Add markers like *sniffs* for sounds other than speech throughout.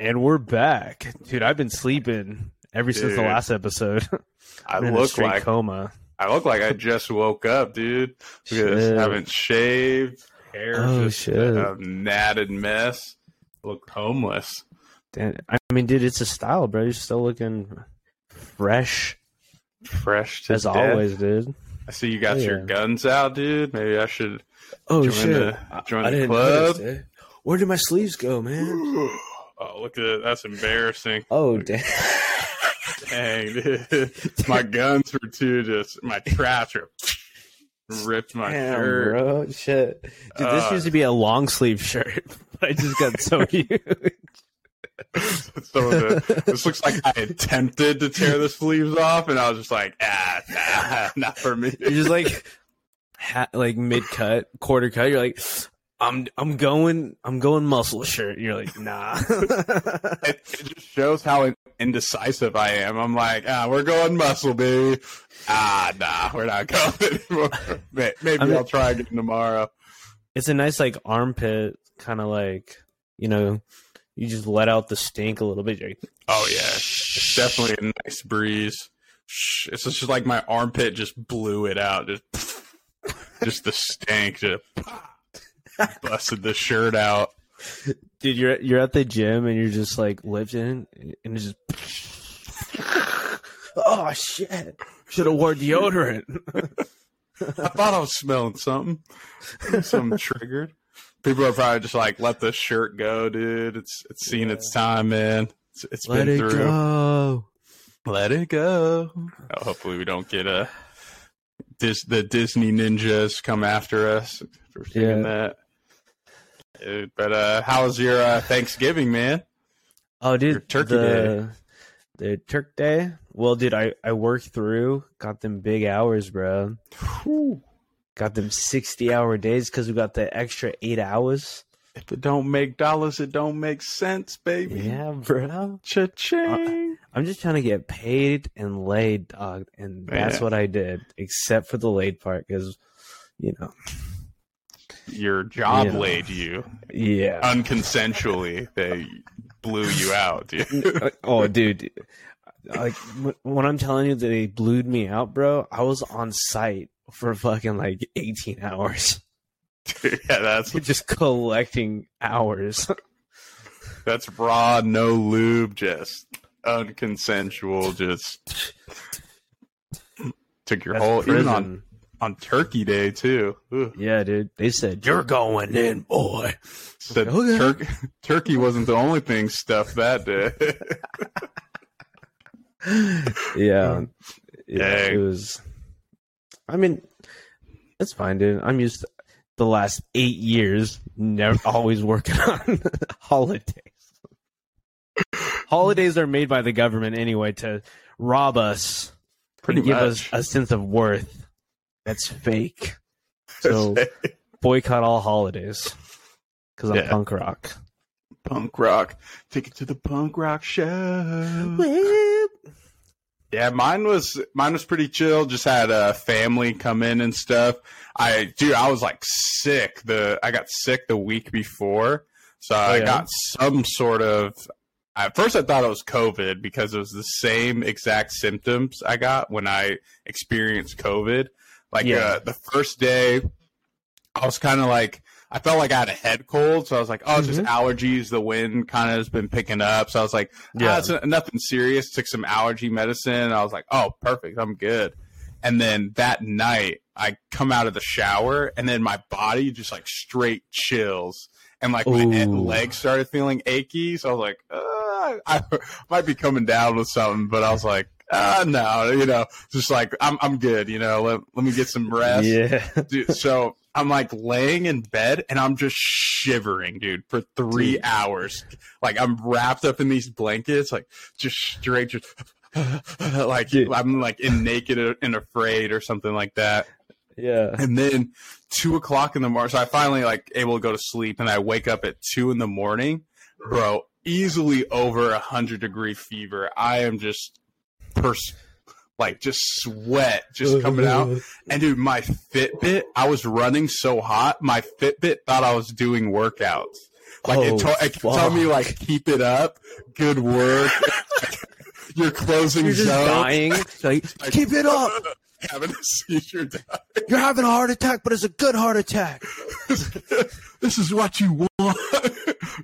And we're back, dude. I've been sleeping ever since the last episode. I I'm a look like coma. I look like I just woke up, dude. Look at this. Haven't shaved, hair Oh, just shit. a natted mess. Look homeless. Damn, I mean, dude, it's a style, bro. You're still looking fresh Fresh to as death. always, dude. I see you got Oh, your yeah. guns out, dude. Maybe I should Oh Join shit! the- I- join I, the didn't club. notice. Eh? Where did my sleeves go, man? *sighs* *sighs* *sighs* Oh, look at that. That's embarrassing. Oh dang. Dang, *laughs* dude. My guns were too just my traps are ripped my Damn, shirt. bro. Shit, dude. this Uh. used to be a long sleeve shirt, but *laughs* I just got so *laughs* huge. so the, this looks like I attempted to tear the sleeves off, and I was just like, ah, nah, not for me. You're just like, ha- like mid cut, quarter cut. You're like, I'm, I'm going, I'm going muscle shirt. You're like, nah. *laughs* it, it just shows how indecisive I am. I'm like, ah, we're going muscle, baby. Ah, nah, we're not *laughs* going Maybe I mean- I'll try again tomorrow. it's a nice like armpit kind of like, you know, you just let out the stink a little bit. Like, Oh yeah, it's definitely a nice breeze. It's just like my armpit just blew it out. Just, *laughs* just the stank just *laughs* busted the shirt out. dude, you're you're at the gym and you're just like lifting and it's just. *laughs* Oh shit! Should have wore deodorant. I thought I was smelling something. Something triggered. People are probably just like, let the shirt go, dude. It's it's seen its time, man. It's, it's Let been it through. go. Let it go. Oh, hopefully we don't get a Dis, the Disney ninjas come after us for singing that. Dude, but uh, how was your uh, Thanksgiving, man? Oh, dude, Your turkey the, The Turk Day. Well, dude, I I worked through, got them big hours, bro. Got them sixty hour days because we got the extra eight hours. If it don't make dollars, it don't make sense, baby. Yeah, bro. Cha-ching. I'm just trying to get paid and laid, dog, and that's Yeah. what I did, except for the laid part, because you know, Your job Yeah. laid you yeah. unconsensually. They blew you out, dude. Uh, oh, dude, like when I'm telling you that they blued me out, bro, I was on site for fucking like 18 hours, *laughs* yeah, that's *laughs* just collecting hours. that's raw, no lube, just unconsensual. Just *laughs* took your That's whole prison. On Turkey Day too. Ugh. Yeah, dude. They said you're going in, boy. Said Okay. Turk- *laughs* Turkey wasn't the only thing stuffed that day. *laughs* Yeah, um, yeah. Dang. It was. I mean, it's fine, dude. I'm used to the last eight years, never always working *laughs* on holidays. Holidays are made by the government anyway to rob us, Pretty and give much. us a sense of worth. That's fake. *laughs* So boycott all holidays because I'm Yeah. punk rock. punk rock. Take it to the punk rock show. Yeah, mine was mine was pretty chill. Just had a family come in and stuff. I dude, I was like sick. The I got sick the week before, so oh, I yeah? got some sort of. At first, I thought it was COVID because it was the same exact symptoms I got when I experienced COVID. Like Yeah. uh, the first day, I was kind of like I felt like I had a head cold, so I was like, "Oh, it's just allergies. The wind kind of has been picking up." So I was like, Yeah. "Yeah, it's nothing serious." Took some allergy medicine. I was like, "Oh, perfect. I'm good." And then that night, I come out of the shower, and then my body just like straight chills, and like my legs started feeling achy. So I was like, uh, I *laughs* might be coming down with something, but I was like, uh, no, you know, just like I'm, I'm good. You know, let, let me get some rest Yeah. dude, so I'm like laying in bed and I'm just shivering, dude, for three Dude. hours. Like I'm wrapped up in these blankets, like just straight, just *laughs* like Dude. I'm like in naked and afraid or something like that. Yeah. And then two o'clock in the morning, so I finally like able to go to sleep, and I wake up at two in the morning, bro. Easily over a hundred degree fever. I am just pers- like just sweat just coming out. *laughs* And dude, my Fitbit, I was running so hot, my Fitbit thought I was doing workouts. Like Oh, it, to- it tell me like keep it up, good work. *laughs* Your closing You're just zone. dying. Like, keep it up. *laughs* Having a seizure. die. You're having a heart attack, but it's a good heart attack. this is what you want,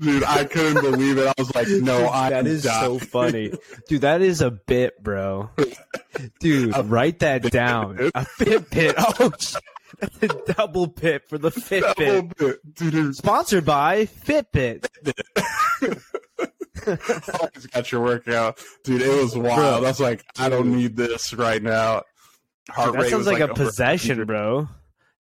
dude. I couldn't believe it. I was like, no, I. that is so funny, dude. That is a bit, bro. Dude, write that down. A Fitbit. *laughs* Oh, that's a double pit for the Fitbit. dude. Sponsored by Fitbit. *laughs* always got your workout, dude. It was wild. I was like, I don't need this right now. Heart That rate sounds was like, a possession, 100. bro.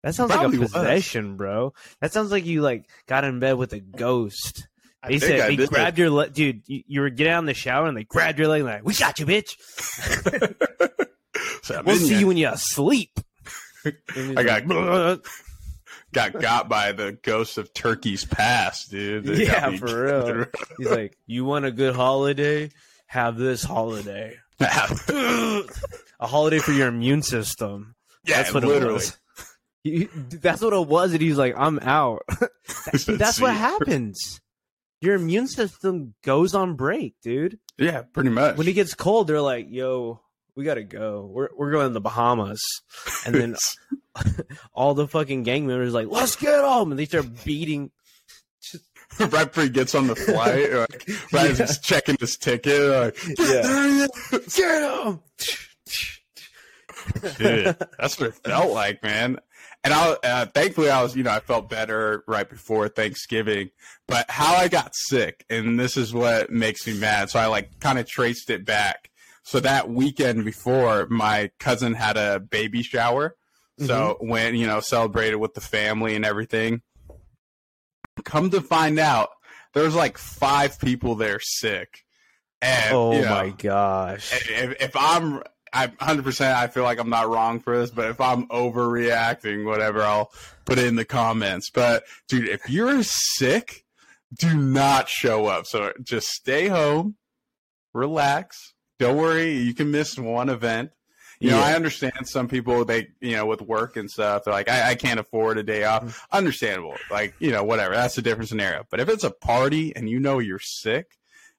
That sounds like a possession, bro. That sounds like you like got in bed with a ghost. I They said I they grabbed your leg, dude. You, you were getting out in the shower and they grabbed your leg like, "We got you, bitch. *laughs* So We'll see ya. you when you're asleep." *laughs* I got- like, *laughs* got got by the ghost of Turkey's past, dude. It Yeah, for real. He's like, "You want a good holiday? Have this holiday. a holiday for your immune system." yeah, That's what literally. it was. He- that's what it was, and he's like, "I'm out." *laughs* said, *laughs* That's what happens. Your immune system goes on break, dude. Yeah, pretty much. When it gets cold, they're like, "Yo, we gotta go. We're we're going to the Bahamas," and then *laughs* all the fucking gang members are like, "Let's get home," and they start beating. right before he gets on the flight, like, right as he's checking his ticket, like, Yeah. Get home. Dude, that's what it felt like, man. And I, uh, thankfully, I was, you know, I felt better right before Thanksgiving. But how I got sick, and this is what makes me mad. So I like kind of traced it back. So that weekend before, my cousin had a baby shower. So when you know celebrated with the family and everything, come to find out, there was like five people there sick. And, Oh you know, my gosh. if, if I'm, I 100%, I feel like I'm not wrong for this, but if I'm overreacting, whatever, I'll put it in the comments. But dude, if you're sick, do not show up. So just stay home, relax. Don't worry, you can miss one event. You know, Yeah. I understand some people they, you know, with work and stuff, they're like, I, I can't afford a day Mm-hmm. off. Understandable. Like, you know, whatever. That's a different scenario. But if it's a party and you know you're sick,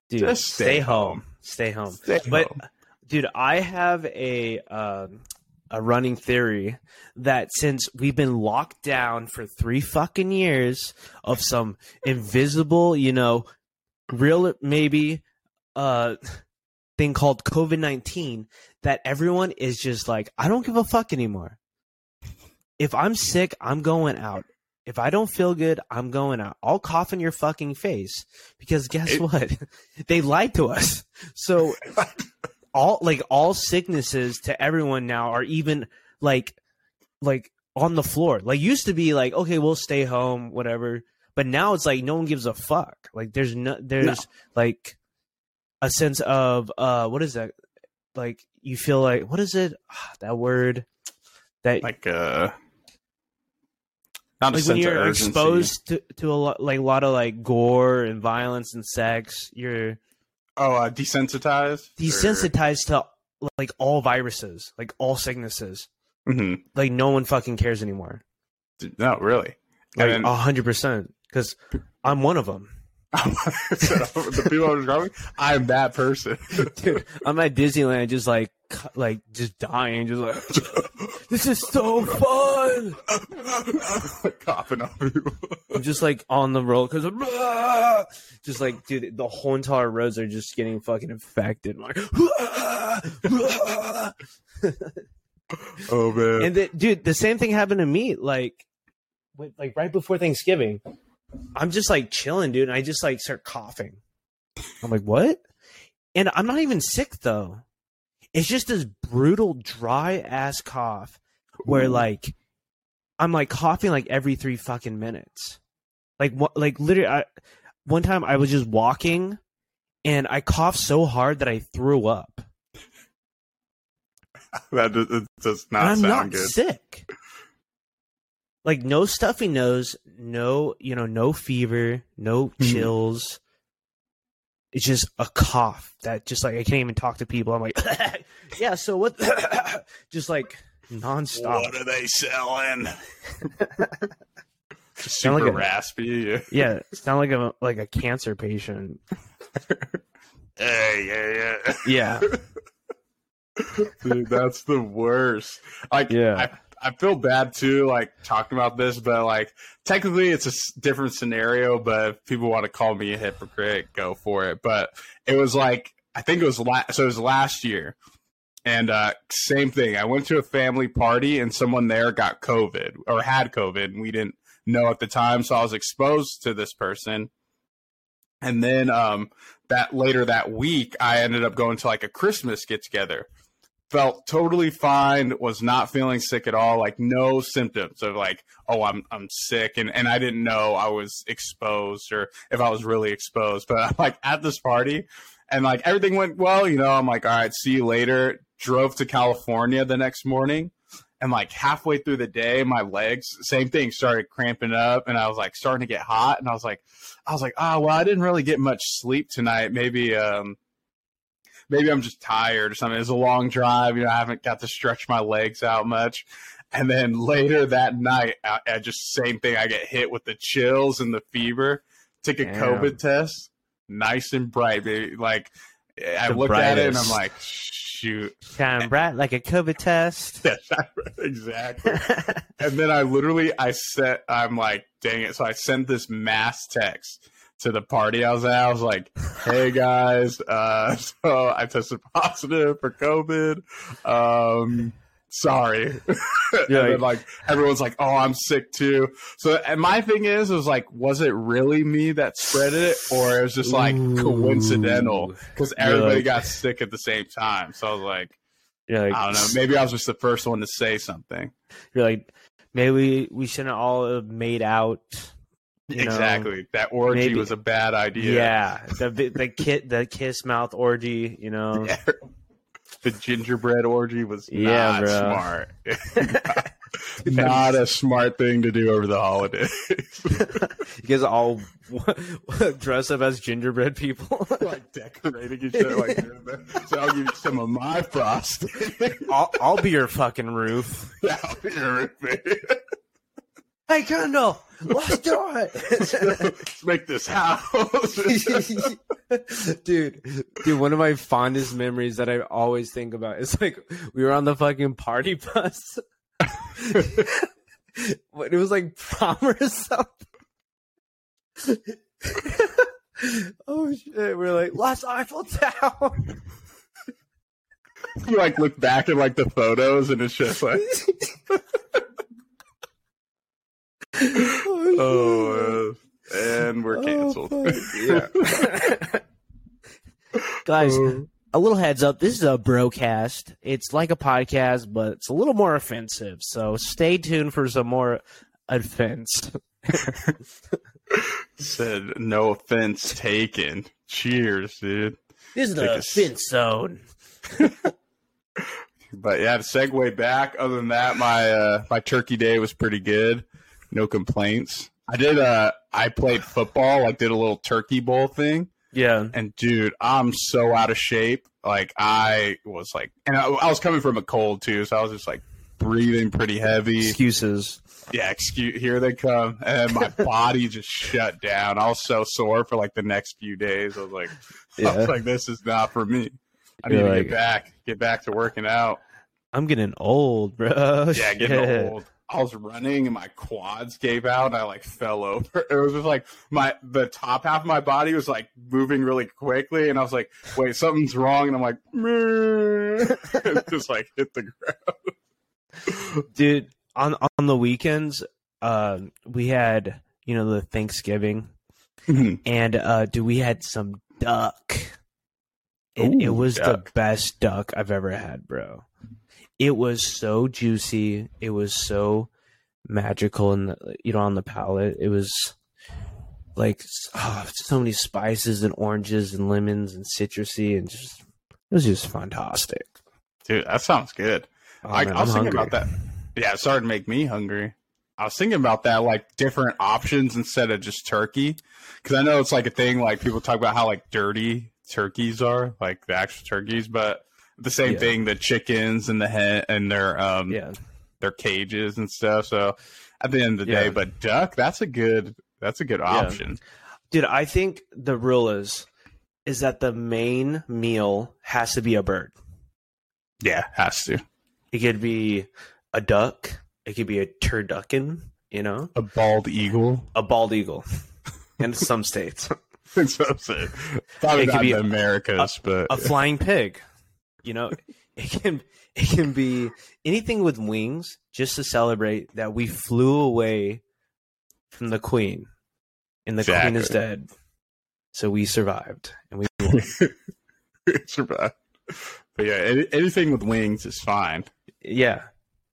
Dude, just stay, stay home. home. Stay home. stay But home. Dude, I have a um, a running theory that since we've been locked down for three fucking years of some invisible, you know, real maybe uh thing called COVID nineteen, that everyone is just like, I don't give a fuck anymore. If I'm sick, I'm going out. If I don't feel good, I'm going out. I'll cough in your fucking face because guess It- what? *laughs* they lied to us. So *laughs* all like all sicknesses to everyone now are even like like on the floor. Like used to be like okay, we'll stay home, whatever. But now it's like no one gives a fuck. Like there's no there's like a sense of uh what is that? Like you feel like what is it? Ah, that word that like uh not like when you're exposed to, to a lot like a lot of like gore and violence and sex, you're oh uh, desensitized desensitized to like all viruses, like all sicknesses. hmm Like no one fucking cares anymore. no really Like a hundred percent, because I'm one of them. *laughs* the people are describing i'm that person *laughs* Dude, I'm at Disneyland, just like, like, just dying, just like, *laughs* this is so fun. coughing on people I'm just like on the roller coaster, just like, dude, the whole entire roads are just getting fucking infected. I'm like, oh man and the, dude, the same thing happened to me. Like, with, like right before Thanksgiving, I'm just like chilling, dude, and I just like start coughing. I'm like, what? And I'm not even sick though. It's just this brutal, dry ass cough where like I'm like coughing like every three fucking minutes. Like what? Like literally, I, one time I was just walking, and I coughed so hard that I threw up. *laughs* that does, does and not I'm sound not good sick. Like no stuffy nose, no you know, no fever, no Mhm. chills. It's just a cough that just like I can't even talk to people. I'm like, *laughs* yeah. So what? *coughs* just like nonstop. what are they selling *laughs* Sound super like a- raspy. Yeah, sound like a like a cancer patient. Hey, yeah, yeah. Yeah, *laughs* Dude, that's the worst. Like, Yeah. I, I feel bad too, like talking about this, but like technically it's a different scenario. But if people want to call me a hypocrite, go for it. But it was like I think it was last, so it was last year, and uh, same thing. I went to a family party and someone there got COVID or had COVID, and we didn't know at the time, so I was exposed to this person. And then um, that later that week, I ended up going to like a Christmas get together felt totally fine was not feeling sick at all like no symptoms of like oh i'm i'm sick and and i didn't know i was exposed or if i was really exposed but i'm *laughs* like at this party and like everything went well you know i'm like all right see you later. Drove to california the next morning and like halfway through the day my legs same thing started cramping up and i was like starting to get hot and i was like i was like oh well i didn't really get much sleep tonight. Maybe um maybe I'm just tired or something. It's a long drive. You know, I haven't got to stretch my legs out much. And then later that night, I, I just same thing. I get hit with the chills and the fever. Take a Damn. COVID test, nice and bright, baby. Like I The look at it and. I'm like, shoot, shine bright like a COVID test. *laughs* exactly. *laughs* and then I literally I set I'm like, dang it. So I sent this mass text to the party I was at. I was like, hey guys, uh *laughs* so I tested positive for COVID. Um sorry. *laughs* Yeah, then like everyone's like, oh I'm sick too. So and my thing is was like, was it really me that spread it or it was just like Ooh. coincidental? Because everybody like- got sick at the same time. So I was like, You're like, I don't know. Maybe I was just the first one to say something. You're like, maybe we shouldn't all have made out. You know? exactly. That orgy maybe- was a bad idea. Yeah, the the kit the kiss mouth orgy. You know, Yeah. *laughs* the gingerbread orgy was Yeah, not bro. smart. *laughs* *laughs* not a smart thing to do over the holidays. you guys all dress up as gingerbread people. like decorating each other. Like, so I'll give you some of my frosting. I'll, I'll be your fucking roof. I'll be terrific. Hey, Kendall, let's do it. Let's *laughs* make this house. *laughs* dude, dude, one of my fondest memories that I always think about is like we were on the fucking party bus. *laughs* But it was like prom or something. oh shit! We're like Lost Eiffel Tower. you like look back at like the photos and it's just like oh uh, and we're canceled *laughs* *laughs* Oh, yeah. Guys, a little heads up. This is a broadcast. It's like a podcast, but it's a little more offensive. So stay tuned for some more offense. *laughs* said no offense taken cheers dude This is Take the a s- offense zone. but yeah to segue back other than that my uh my turkey day was pretty good no complaints i did uh i played football like did a little turkey bowl thing Yeah. and dude i'm so out of shape like i was like and i, I was coming from a cold too so i was just like breathing pretty heavy Excuses. yeah, excuse here they come. And my *laughs* body just shut down. I was so sore for like the next few days. I was like, I was like, this is not for me. I need You're to like- get back, get back to working out. I'm getting old, bro. *laughs* Yeah, getting Shit. old. I was running and my quads gave out and I like fell over. *laughs* It was just like my the top half of my body was like moving really quickly and I was like, wait, something's wrong and I'm like *laughs* just like hit the ground. *laughs* Dude, on on the weekends, uh, we had, you know, the Thanksgiving and uh dude, we had some duck. And it Ooh, was the best duck I've ever had, bro. It was so juicy. It was so magical and you know on the palate. It was like oh, so many spices and oranges and lemons and citrusy and just it was just fantastic. Dude, that sounds good. Oh, I, man, I was I'm thinking hungry. about that. Yeah, it started to make me hungry. I was thinking about that, like different options instead of just turkey, because I know it's like a thing. Like people talk about how like dirty turkeys are, like the actual turkeys, but the same Yeah. thing. The chickens and the hen and their um Yeah. their cages and stuff. So at the end of the Yeah. day, but duck, that's a good that's a good option. Dude, I think the rule is is that the main meal has to be a bird. Yeah, has to. It could be a duck. It could be a turducken. You know, A bald eagle. a bald eagle. In some states, what I'm saying. Probably It could not be the Americas, but a flying pig. You know, *laughs* it can it can be anything with wings, just to celebrate that we flew away from the queen, and the queen is dead. So we survived, and we *laughs* survive. But yeah, any, anything with wings is fine. yeah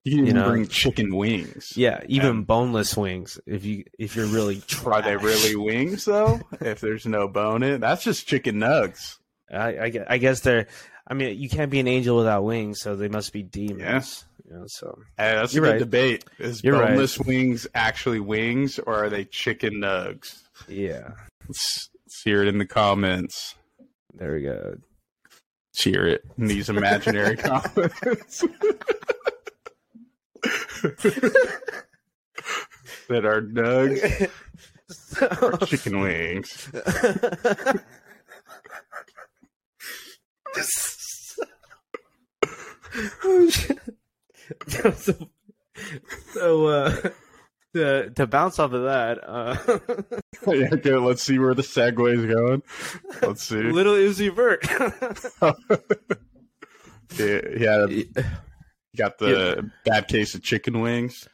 You can You know? bring chicken wings. yeah even Um, boneless wings if you if you're really Are they really wings though? if there's no bone in that's just chicken nugs. I, I, I guess they're. I mean, you can't be an angel without wings, so they must be demons. You know, so Hey, that's You're a right. debate. Is You're right. boneless wings actually wings or are they chicken nugs? yeah, Let's, hear it in the comments. there we go. Let's it in these imaginary *laughs* comments. *laughs* that are nugs *laughs* or chicken wings. Oh *laughs* so, so uh, to to bounce off of that, uh, yeah, *laughs* okay, let's see where the segue is going. Let's see. Lil Uzi Vert. *laughs* Yeah, he got the bad case of chicken wings.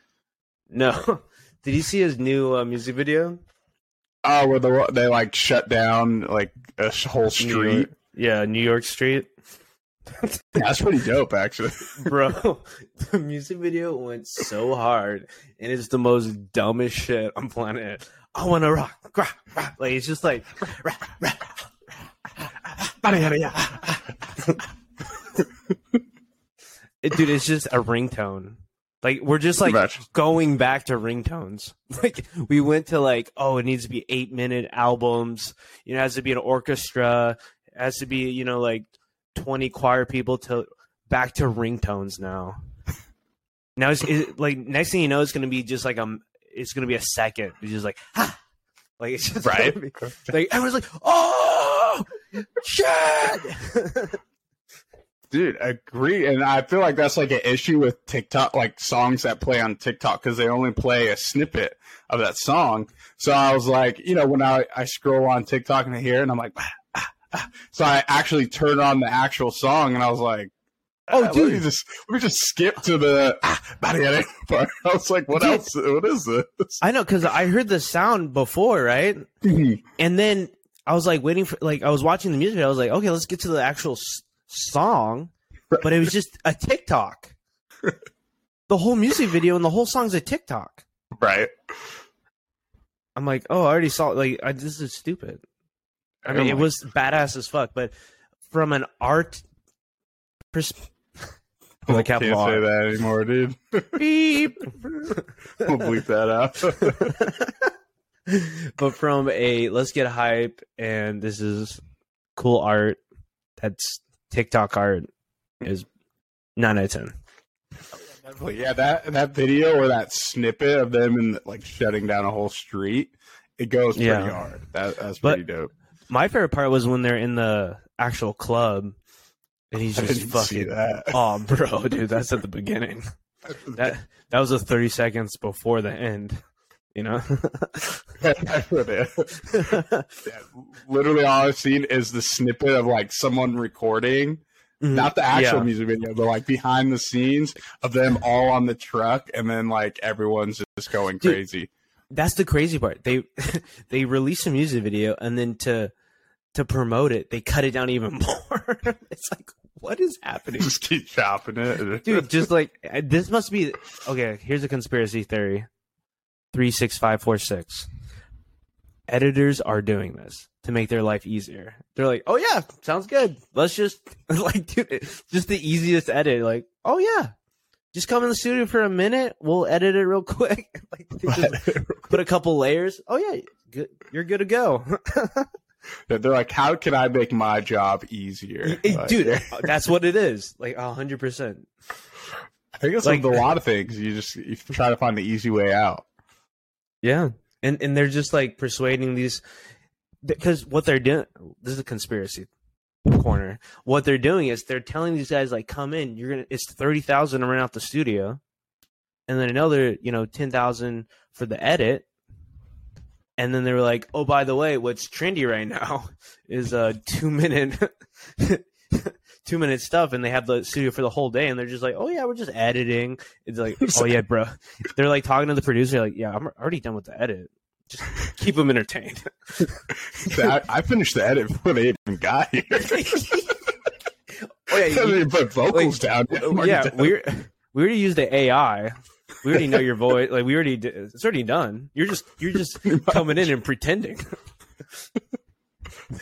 no, did you see his new uh, music video? Oh, where the they like shut down like a whole street. York- yeah, New York Street. *laughs* That's pretty dope, actually. *laughs* Bro, *laughs* the music video went so hard, and it's the most dumbest shit on planet. I want to rock, rock, rock. Like it's just like, rock, rock, It- dude. It's just a ringtone. Like we're just like going back to ringtones. Like we went to like, oh, it needs to be eight minute albums. You know, it has to be an orchestra. It has to be you know like twenty choir people to back to ringtones now. Now it's it, like next thing you know, it's gonna be just like um, it's gonna be a second. It's just like ah, like it's just Right. be- like everyone's like, oh shit. Dude, agree. And I feel like that's like an issue with TikTok, like songs that play on TikTok, because they only play a snippet of that song. So I was like, you know, when I, I scroll on TikTok and I hear it, and I'm like. So I actually turned on the actual song, and I was like, Oh, oh, let dude. me just let me just skip to the ah, body part. *laughs* I was like, what Dude. else? What is this? I know because I heard the sound before, right? And then I was like waiting for like I was watching the music. video. I was like, okay, let's get to the actual s- song, but it was just a TikTok. *laughs* the whole music video and the whole song's a TikTok. right. I'm like, oh, I already saw. Like, I, this is stupid. I mean, Oh it was badass as fuck, but from an art perspective, I the can't say R. that anymore, dude. *laughs* beep. We'll bleep that out. *laughs* but from a let's get hype and this is cool art that's TikTok art is nine out of ten. Yeah, that that video or that snippet of them in like shutting down a whole street, it goes pretty Yeah. hard. That, that's But- pretty dope. My favorite part was when they're in the actual club and he's just fucking that. *laughs* Oh bro, dude, that's at the beginning. That that was a thirty seconds before the end. You know? *laughs* Yeah, literally, all I've seen is the snippet of like someone recording, mm-hmm. not the actual Yeah. music video, but like behind the scenes of them all on the truck, and then like everyone's just going Dude, crazy. That's the crazy part. They *laughs* they release a music video and then to to promote it, they cut it down even *laughs* more. it's like, what is happening? Just keep chopping it, Dude, *laughs* just like this must be okay, here's a conspiracy theory. Three six five four six. Editors are doing this to make their life easier. They're like, Oh yeah, sounds good. Let's just like dude, just the easiest edit. Like, oh yeah. Just come in the studio for a minute. We'll edit it real quick. *laughs* like, just *laughs* put a couple layers. Oh yeah, good. You're good to go, *laughs* They're like, how can I make my job easier, Like, dude. That's what it is. Like hundred percent. I think it's Like- a lot of things. You just you try to find the easy way out. Yeah, and and they're just like persuading these because what they're doing. This is a conspiracy corner. What they're doing is they're telling these guys like, "Come in. You're gonna. It's thirty thousand to rent out the studio, and then another, you know, ten thousand for the edit." And then they were like, "Oh, by the way, what's trendy right now *laughs* is a two minute." *laughs* Two minute stuff, and they have the studio for the whole day, and they're just like, "Oh yeah, we're just editing." It's like, *laughs* "Oh yeah, bro." They're like talking to the producer, like, "Yeah, I'm already done with the edit. Just keep them entertained." *laughs* I, I finished the edit before they even got here. *laughs* *laughs* oh yeah, you- put vocals down. yet. I'm already yeah, done. we we already used the AI. We already know your voice. Like we already, did, it's already done. You're just you're just coming in and pretending.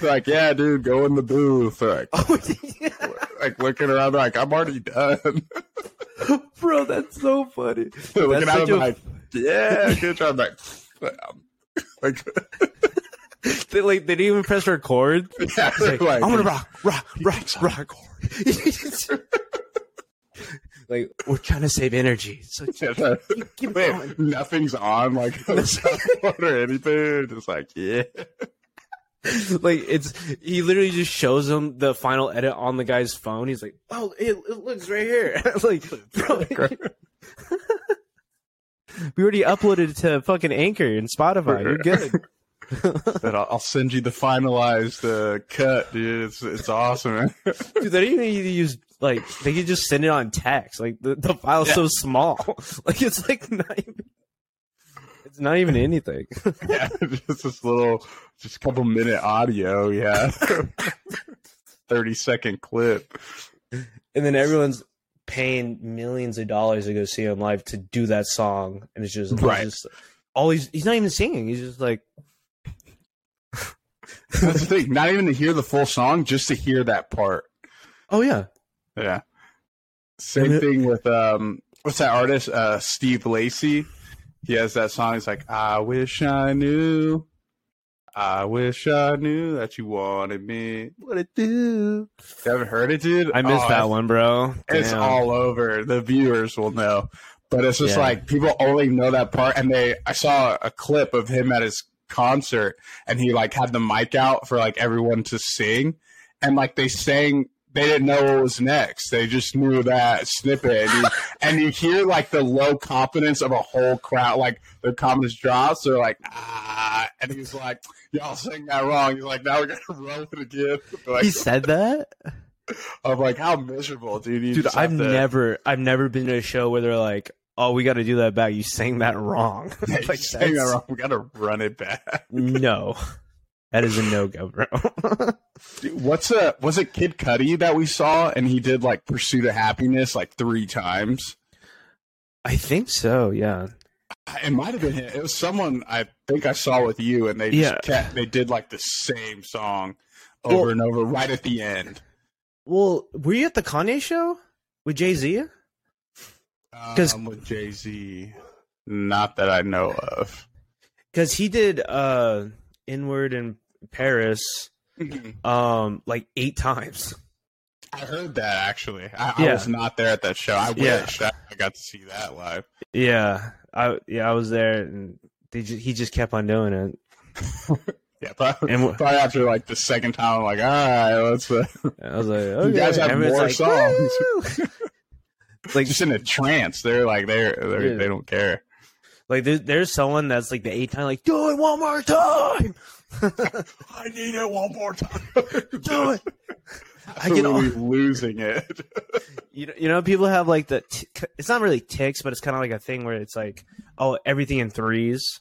like, yeah, dude, go in the booth. Like, Oh, yeah. like looking around, like I'm already done. bro, that's so funny. looking at such him, a- like, yeah, good job. Like, um, like, *laughs* They like they didn't even press record. *laughs* yeah, like, like, I'm gonna rock, rock, rock, rock. *laughs* like we're trying to save energy, so so- keep, keep Wait, going. nothing's on, like on the soundboard or anything. Just like, yeah. like it's he literally just shows him the final edit on the guy's phone. He's like, "Oh, it, it looks right here." like, bro, we already uploaded it to fucking Anchor and Spotify. You're good. *laughs* But I'll, I'll send you the finalized uh, cut, dude. It's it's awesome. Man. *laughs* Dude, they didn't even use like they could just send it on text. Like the, the file's so small. *laughs* Like it's like not even it's not even anything. yeah, just this little, just couple minute audio. Yeah, thirty second clip. and then everyone's paying millions of dollars to go see him live to do that song, and it's just it's Right. just all he's he's not even singing. He's just like *laughs* That's the thing. Not even to hear the full song, just to hear that part. Oh yeah. Yeah. Same it- thing with um, what's that artist? Uh, Steve Lacy. He has that song. He's like, I wish I knew. I wish I knew that you wanted me. What it do? You haven't heard it, dude? I missed Oh, that one, bro. It's all over. The viewers will know. But it's just Yeah. like people only know that part and they I saw a clip of him at his concert and he like had the mic out for like everyone to sing and like they sang they didn't know what was next. They just knew that snippet and you, *laughs* and you hear like the low confidence of a whole crowd like their confidence drops. They're like, ah and he's like, Y'all sang that wrong. He's like, now we're gonna *laughs* roll it again. *laughs* Like He said that? I'm like, how miserable, dude. You Dude, I've to- never I've never been to a show where they're like, "Oh, we got to do that back. You sang that wrong." Yeah, like you're saying that wrong. We gotta run it back. No. That is a no go, bro. Dude, *laughs* What's a was it Kid Cudi that we saw and he did like Pursuit of Happiness like three times? I think so, yeah. It might have been him. It was someone I think I saw with you, and they just Yeah. kept they did like the same song over Well- and over right at the end. Well, were you at the Kanye show with Jay Z? 'Cause- Um, with Jay Z, not that I know of. Because he did uh N-word in Paris um like eight times. I heard that actually. I, I was not there at that show. I wish I, I got to see that live. Yeah, I yeah I was there, and they just, he just kept on doing it. *laughs* Yeah, probably, And probably after like the second time, I'm like, all right, let's. Uh, I was like, *laughs* okay. guys have And more like, songs. *laughs* Like just in a trance. They're like they're, they're Yeah. they don't care. Like there's, there's someone that's like the eight time, like do it one more time, *laughs* I need it one more time. *laughs* do it. I get all, Absolutely losing it. *laughs* you know, you know, people have like the. T- it's not really ticks, but it's kind of like a thing where it's like, oh, everything in threes.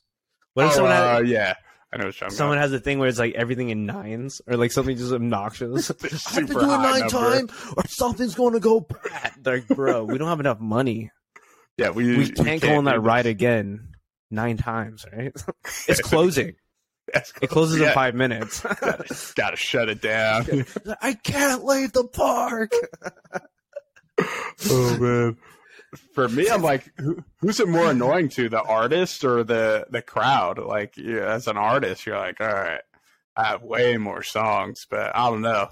What if Oh, someone uh, has, yeah, I know what you're talking someone has a thing where it's like everything in nines or like something just obnoxious? I have to do it nine number. time or something's going to go bad. Like, bro, we don't have enough money. Yeah, we, We can't go on that ride again nine times, right? *laughs* it's *laughs* closing. It closes in five minutes. *laughs* gotta, gotta shut it down. I can't leave the park. oh man. For me, I'm like, who, who's it more annoying to, the artist or the the crowd? Like, yeah, as an artist, you're like, all right, I have way more songs, but I don't know.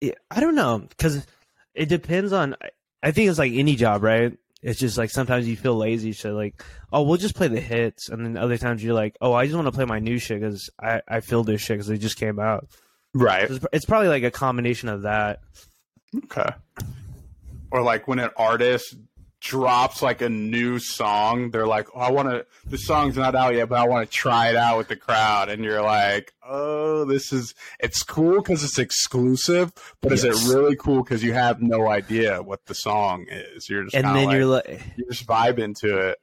Yeah, I don't know because it depends on. I think it's like any job, right? It's just like sometimes you feel lazy, so like, oh, we'll just play the hits, and then other times you're like, oh, I just want to play my new shit because I I feel this shit because they just came out. Right. It's, it's probably like a combination of that. Okay. Or like when an artist drops like a new song, they're like, "Oh, I want to. The song's not out yet, but I want to try it out with the crowd." And you're like, "Oh, this is. It's cool because it's exclusive, but is it really cool because you have no idea what the song is? You're just And then like, you're like, you're just vibe into it.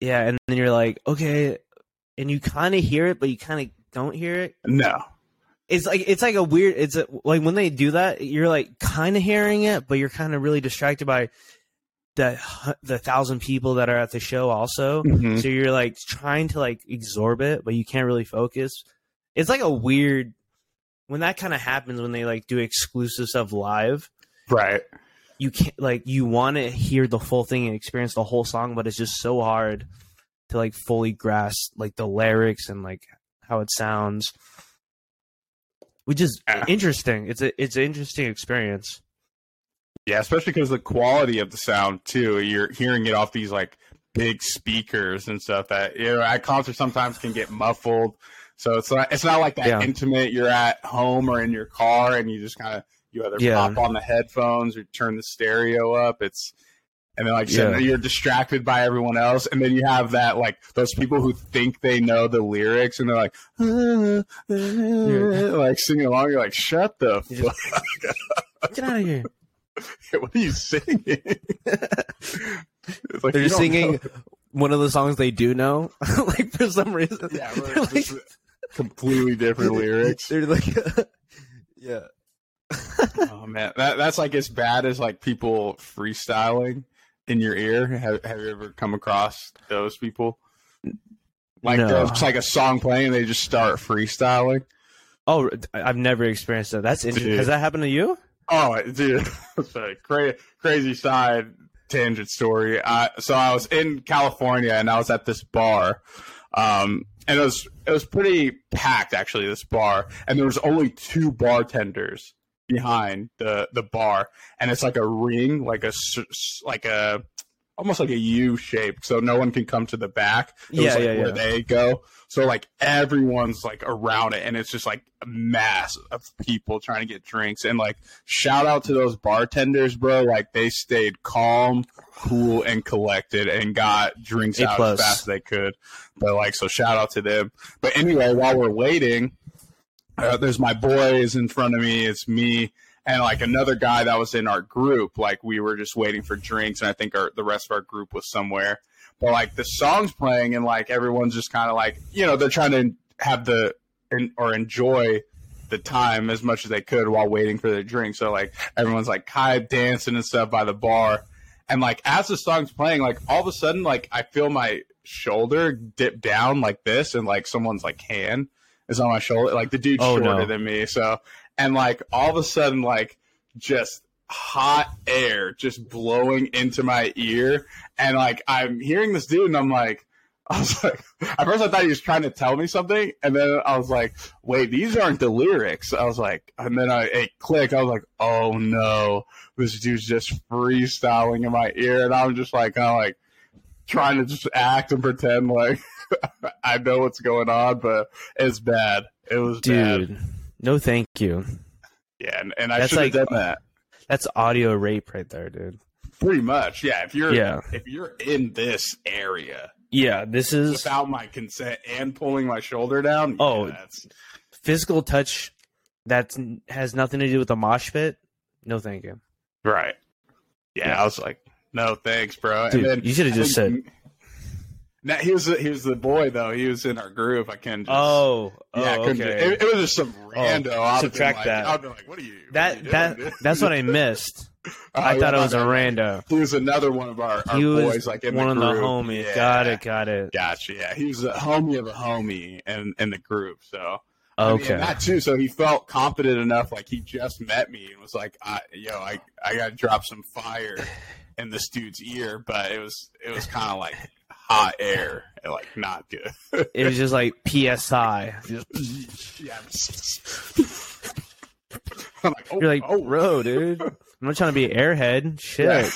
yeah, and then you're like, okay, and you kind of hear it, but you kind of don't hear it. No. It's like it's like a weird. It's a, like when they do that, you're like kind of hearing it, but you're kind of really distracted by the the thousand people that are at the show also. Mhm. So you're like trying to like absorb it, but you can't really focus. It's like a weird when that kind of happens when they like do exclusive stuff live. Right. You can't like you want to hear the full thing and experience the whole song, but it's just so hard to like fully grasp like the lyrics and like how it sounds. Which is Yeah. interesting. It's a it's an interesting experience. Yeah, especially because the quality of the sound too. You're hearing it off these like big speakers and stuff that you know at concerts sometimes can get muffled. So it's not it's not like that Yeah. intimate. You're at home or in your car and you just kind of you either Yeah. pop on the headphones or turn the stereo up. It's and then like Yeah. you're distracted by everyone else, and then you have that like those people who think they know the lyrics and they're like, *laughs* like singing along. You're like, shut the You just- fuck! *laughs* Get out of here. *laughs* What are you singing? *laughs* it's like, They're you singing know. one of the songs they do know, *laughs* like for some reason. Yeah, They're like- completely different lyrics. They're like, yeah. Oh man, that that's like as bad as like people freestyling in your ear. Have Have you ever come across those people? Like No. there's like a song playing, and they just start freestyling. Oh, I've never experienced that. That's interesting. Dude. Has that happened to you? Oh, dude, *laughs* cra- crazy side tangent story. I, so I was in California and I was at this bar, um, and it was it was pretty packed actually. This bar, and there was only two bartenders behind the the bar, and it's like a ring, like a like a almost like a U shape, so no one can come to the back. It was Yeah, like yeah, where yeah. they go. So like everyone's like around it, and it's just like a mass of people trying to get drinks. And like shout out to those bartenders, bro. Like they stayed calm, cool, and collected, and got drinks A out plus. as fast as they could. But like, so shout out to them. But anyway, while we're waiting, uh, there's my boys in front of me. It's me and like another guy that was in our group. Like we were just waiting for drinks, and I think our the rest of our group was somewhere. But like the song's playing, and like everyone's just kind of like you know they're trying to have the or enjoy the time as much as they could while waiting for their drink. So like everyone's like kind of dancing and stuff by the bar. And like as the song's playing, like all of a sudden, like I feel my shoulder dip down like this, and like someone's like hand is on my shoulder. Like the dude's Oh, shorter no. than me, so and like all of a sudden, like just hot air just blowing into my ear, and like I'm hearing this dude, and I'm like. *laughs* I was like, at first I thought he was trying to tell me something, and then I was like, wait, these aren't the lyrics. I was like, and then I it clicked. I was like, oh no, this dude's just freestyling in my ear, and I'm just like, kind of like trying to just act and pretend like *laughs* I know what's going on, but it's bad. It was bad. No thank you. Yeah, and, and I should have like- done that. That's audio rape right there, dude. Pretty much, yeah. If you're Yeah. if you're in this area Yeah, this is without my consent and pulling my shoulder down, yeah, Oh. that's physical touch that has nothing to do with the mosh pit. No thank you. right. Yeah, Yeah. I was like, no thanks, bro. Dude, and then you should have just said, Now he was the, he was the boy though. He was in our group. I can't. Just, "Oh, yeah, oh, okay." ju- it, it was just some oh, rando. I'd subtract like- that. I'd be like, "What are you?" what are that you that doing, that's what I missed. *laughs* Oh, I yeah, thought it was a rando. He was another one of our, our He was boys, like in one the of the homies. Yeah. Got it, got it. Gotcha. Yeah, he was a homie of a homie in in the group. So I mean, Okay. and that too. So he felt confident enough, like he just met me and was like, I, "Yo, I I got to drop some fire in this dude's ear," but it was it was kind of like hot air, and like not good. It was just like PSI. Just- *laughs* yeah. I'm like, oh, You're like, oh, bro, oh. dude. I'm not trying to be an airhead. Shit. Yeah.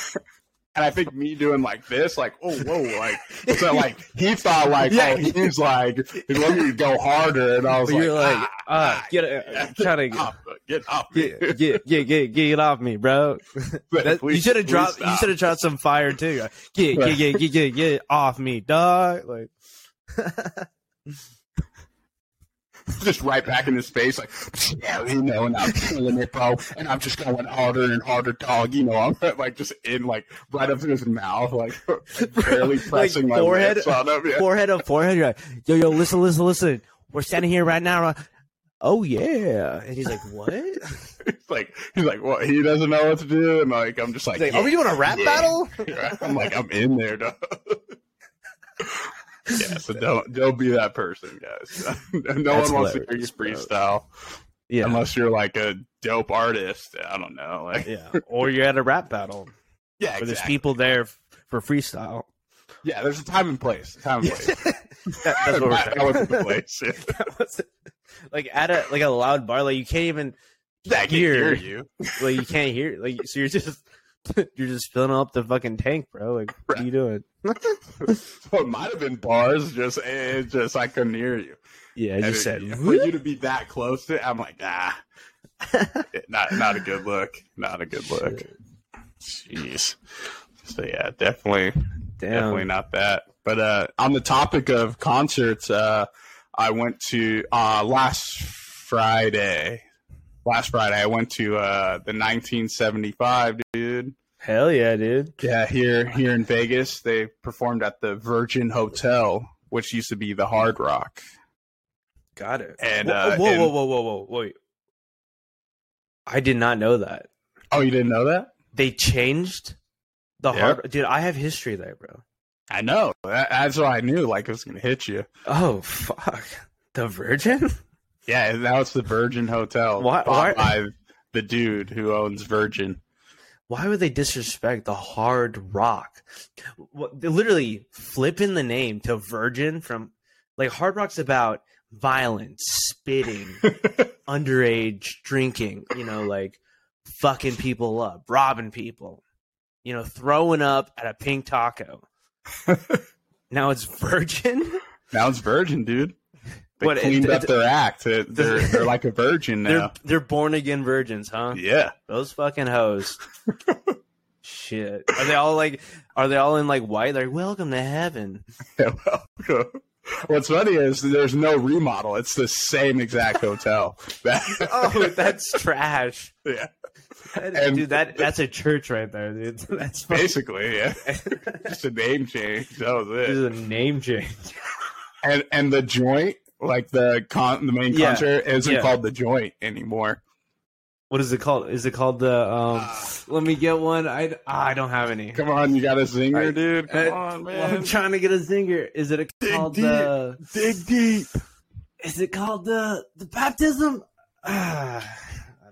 And I think me doing like this, like, oh, whoa, like, *laughs* so like he thought like, Yeah. oh, he was like, he wanted me to go harder, and I was like, you're like, ah, ah, ah, get yeah, it, trying to get off, get off me. get get get get get off me, bro. *laughs* That, you should have please dropped. You should have dropped some fire too. Get get get get get get off me, dog. Like, *laughs* *laughs* just right back in his face, like, yeah, you know, and I'm killing it, bro, and I'm just going harder and harder, dog. You know, I'm *laughs* like just in like right up to his mouth, like *laughs* barely Like, pressing my forehead- lips on him. Yeah. forehead up forehead. You're like, yo yo, listen listen listen. We're standing here right now. Oh yeah, and he's like, what? He's like, he's like, what? He doesn't know what to do, and like, I'm just like, like, are we doing a rap yeah. battle? I'm like, I'm in there, dog. Yeah, *laughs* so don't don't be that person, guys. *laughs* no That's one wants to hear you freestyle Yeah, unless you're like a dope artist. I don't know, like yeah. Or you're at a rap battle *laughs* yeah, where there's people there for freestyle. Yeah, there's a time and place. Time and place. That- that's what we're that, saying. was the place. Was- like at a like a loud bar, like you can't even Yeah, can hear you. like you can't hear like so you're just *laughs* you're just filling up the fucking tank, bro. Like what are you doing? *laughs* So it might have been bars, just it just I couldn't hear you. Yeah, I And just it- said for you to be that close to it, I'm like, ah, *laughs* not not a good look. Not a good look. Jeez. So yeah, definitely, definitely not that. But uh, on the topic of concerts, uh, I went to uh, last Friday. Last Friday, I went to uh, the 1975, dude. Hell yeah, dude. Yeah, here here in Vegas, they performed at the Virgin Hotel, which used to be the Hard Rock. Got it. And, whoa, uh, whoa, and- whoa, whoa, whoa, whoa, wait. I did not know that. Oh, you didn't know that? They changed the Yep. hard dude, I have history there, bro. I know. That, that's what I knew. Like it was gonna hit you. Oh fuck. The Virgin? Yeah, now it's the Virgin Hotel. Why- why- by the dude who owns Virgin. Why would they disrespect the hard rock? What, they're literally flipping the name to Virgin from like hard rock's about violence, spitting, *laughs* underage drinking, you know, like fucking people up, robbing people, you know, throwing up at a pink taco. *laughs* now it's Virgin? now it's Virgin, dude. They What, it- cleaned it- up their act. They're, *laughs* they're, they're like a virgin *laughs* They're now. they're born again virgins, huh? Yeah. Those fucking hoes. *laughs* Shit. Are they all like are they all in like white? Like, welcome to heaven. Yeah, well, What's funny is there's no remodel. It's the same exact hotel. Oh, that's trash. yeah. That- dude, that that's a church right there, dude. That's fucking- Basically, yeah. Just a name change. That was it. is a name change. And and the joint, like the con, the main Yeah. concert, isn't Yeah. called the joint anymore. What is it called? Is it called the um let me get one. I ah, I don't have any. Come on, you got a zinger, I- dude. Come Uh, on, well, I'm trying to get a zinger. Is it Dig called deep. the Dig deep. is it called the the baptism? *sighs* Ah.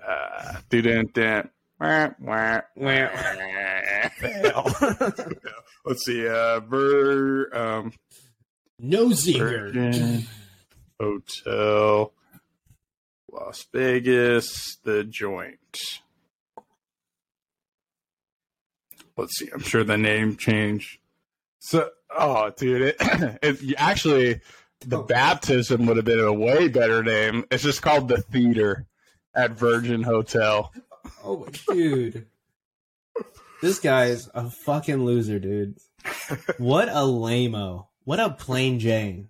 Uh, dun dun. Wah, wah, Wah. wah. Let's see. Uh, Ver, um, No zinger. Virgin Hotel, Las Vegas, the joint. Let's see. I'm sure the name changed. So, oh, dude, it, *clears throat* it actually the oh. baptism would have been a way better name. It's just called the theater at Virgin Hotel. Oh, dude. This guy's a fucking loser, dude. What a lameo. What a plain Jane.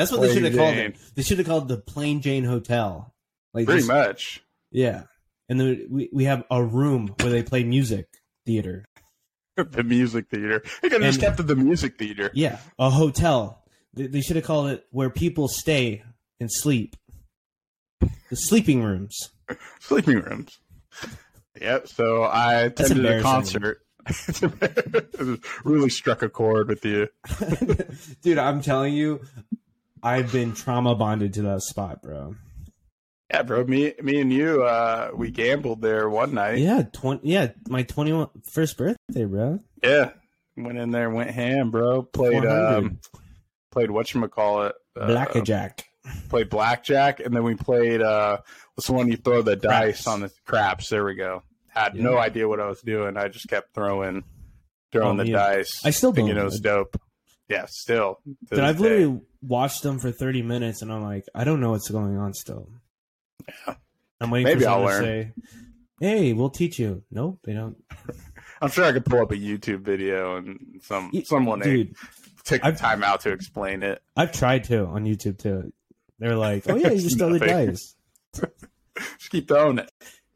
That's what they should have called it. They should have called the Plain Jane Hotel. Like Pretty just- much. Yeah. And then we, we have a room where they play music theater. *laughs* the music theater. They could have just kept it the music theater. Yeah. A hotel. They, they should have called it where people stay and sleep. The sleeping rooms. *laughs* Sleeping rooms. Yep. So I attended a concert. *laughs* Really struck a chord with you. Dude, I'm telling you, I've been trauma bonded to that spot, bro. Yeah, bro. Me, me and you, uh, we gambled there one night. Yeah, twenty. Yeah, my 21 first birthday, bro. Yeah. Went in there, went ham, bro. Played, um, played what you call it? Blackjack. Played blackjack, and then we played. uh What's the one you throw the dice on the craps? There we go. Had no idea what I was doing. I just kept throwing throwing Oh, the yeah. dice. I still thinking don't. it was dope. Yeah, still. But I've day. literally watched them for 30 minutes and I'm like, I don't know what's going on still. Yeah. I'm waiting Maybe for I'll someone to learn. say, hey, we'll teach you. Nope, they don't. *laughs* I'm sure I could pull up a YouTube video and some someone Dude, *laughs* take the I've- time out to explain it. I've tried to on YouTube too. They're like, oh yeah, you just throw the dice. Just keep throwing it.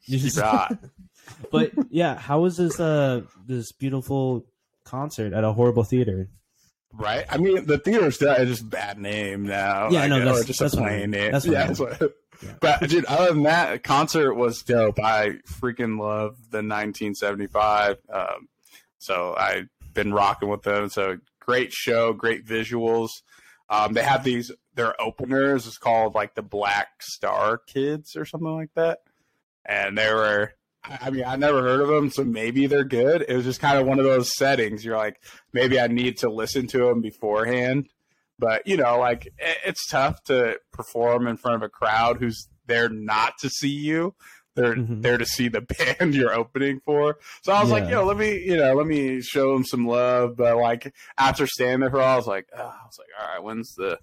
You just- *laughs* but yeah, how was this uh this beautiful concert at a horrible theater? Right? I mean, the theater's just a bad name now. Yeah, I no, guess, that's- just that's a what I plain mean. name. That's what yeah, I that's what- Yeah. But dude, other than that, concert was dope. I freaking love the 1975. Um, so I've been rocking with them. So great show, great visuals. Um, they have these their openers It's called like the Black Star Kids or something like that, and they were. I mean, I never heard of them, so maybe they're good. It was just kind of one of those settings. You're like, maybe I need to listen to them beforehand, but you know, like it's tough to perform in front of a crowd who's there not to see you. They're Mhm. there to see the *laughs* band you're opening for. So I was like, Yeah. yo, let me, you know, let me show them some love. But like after standing there for a while, I was like, oh, I was like, all right, when's the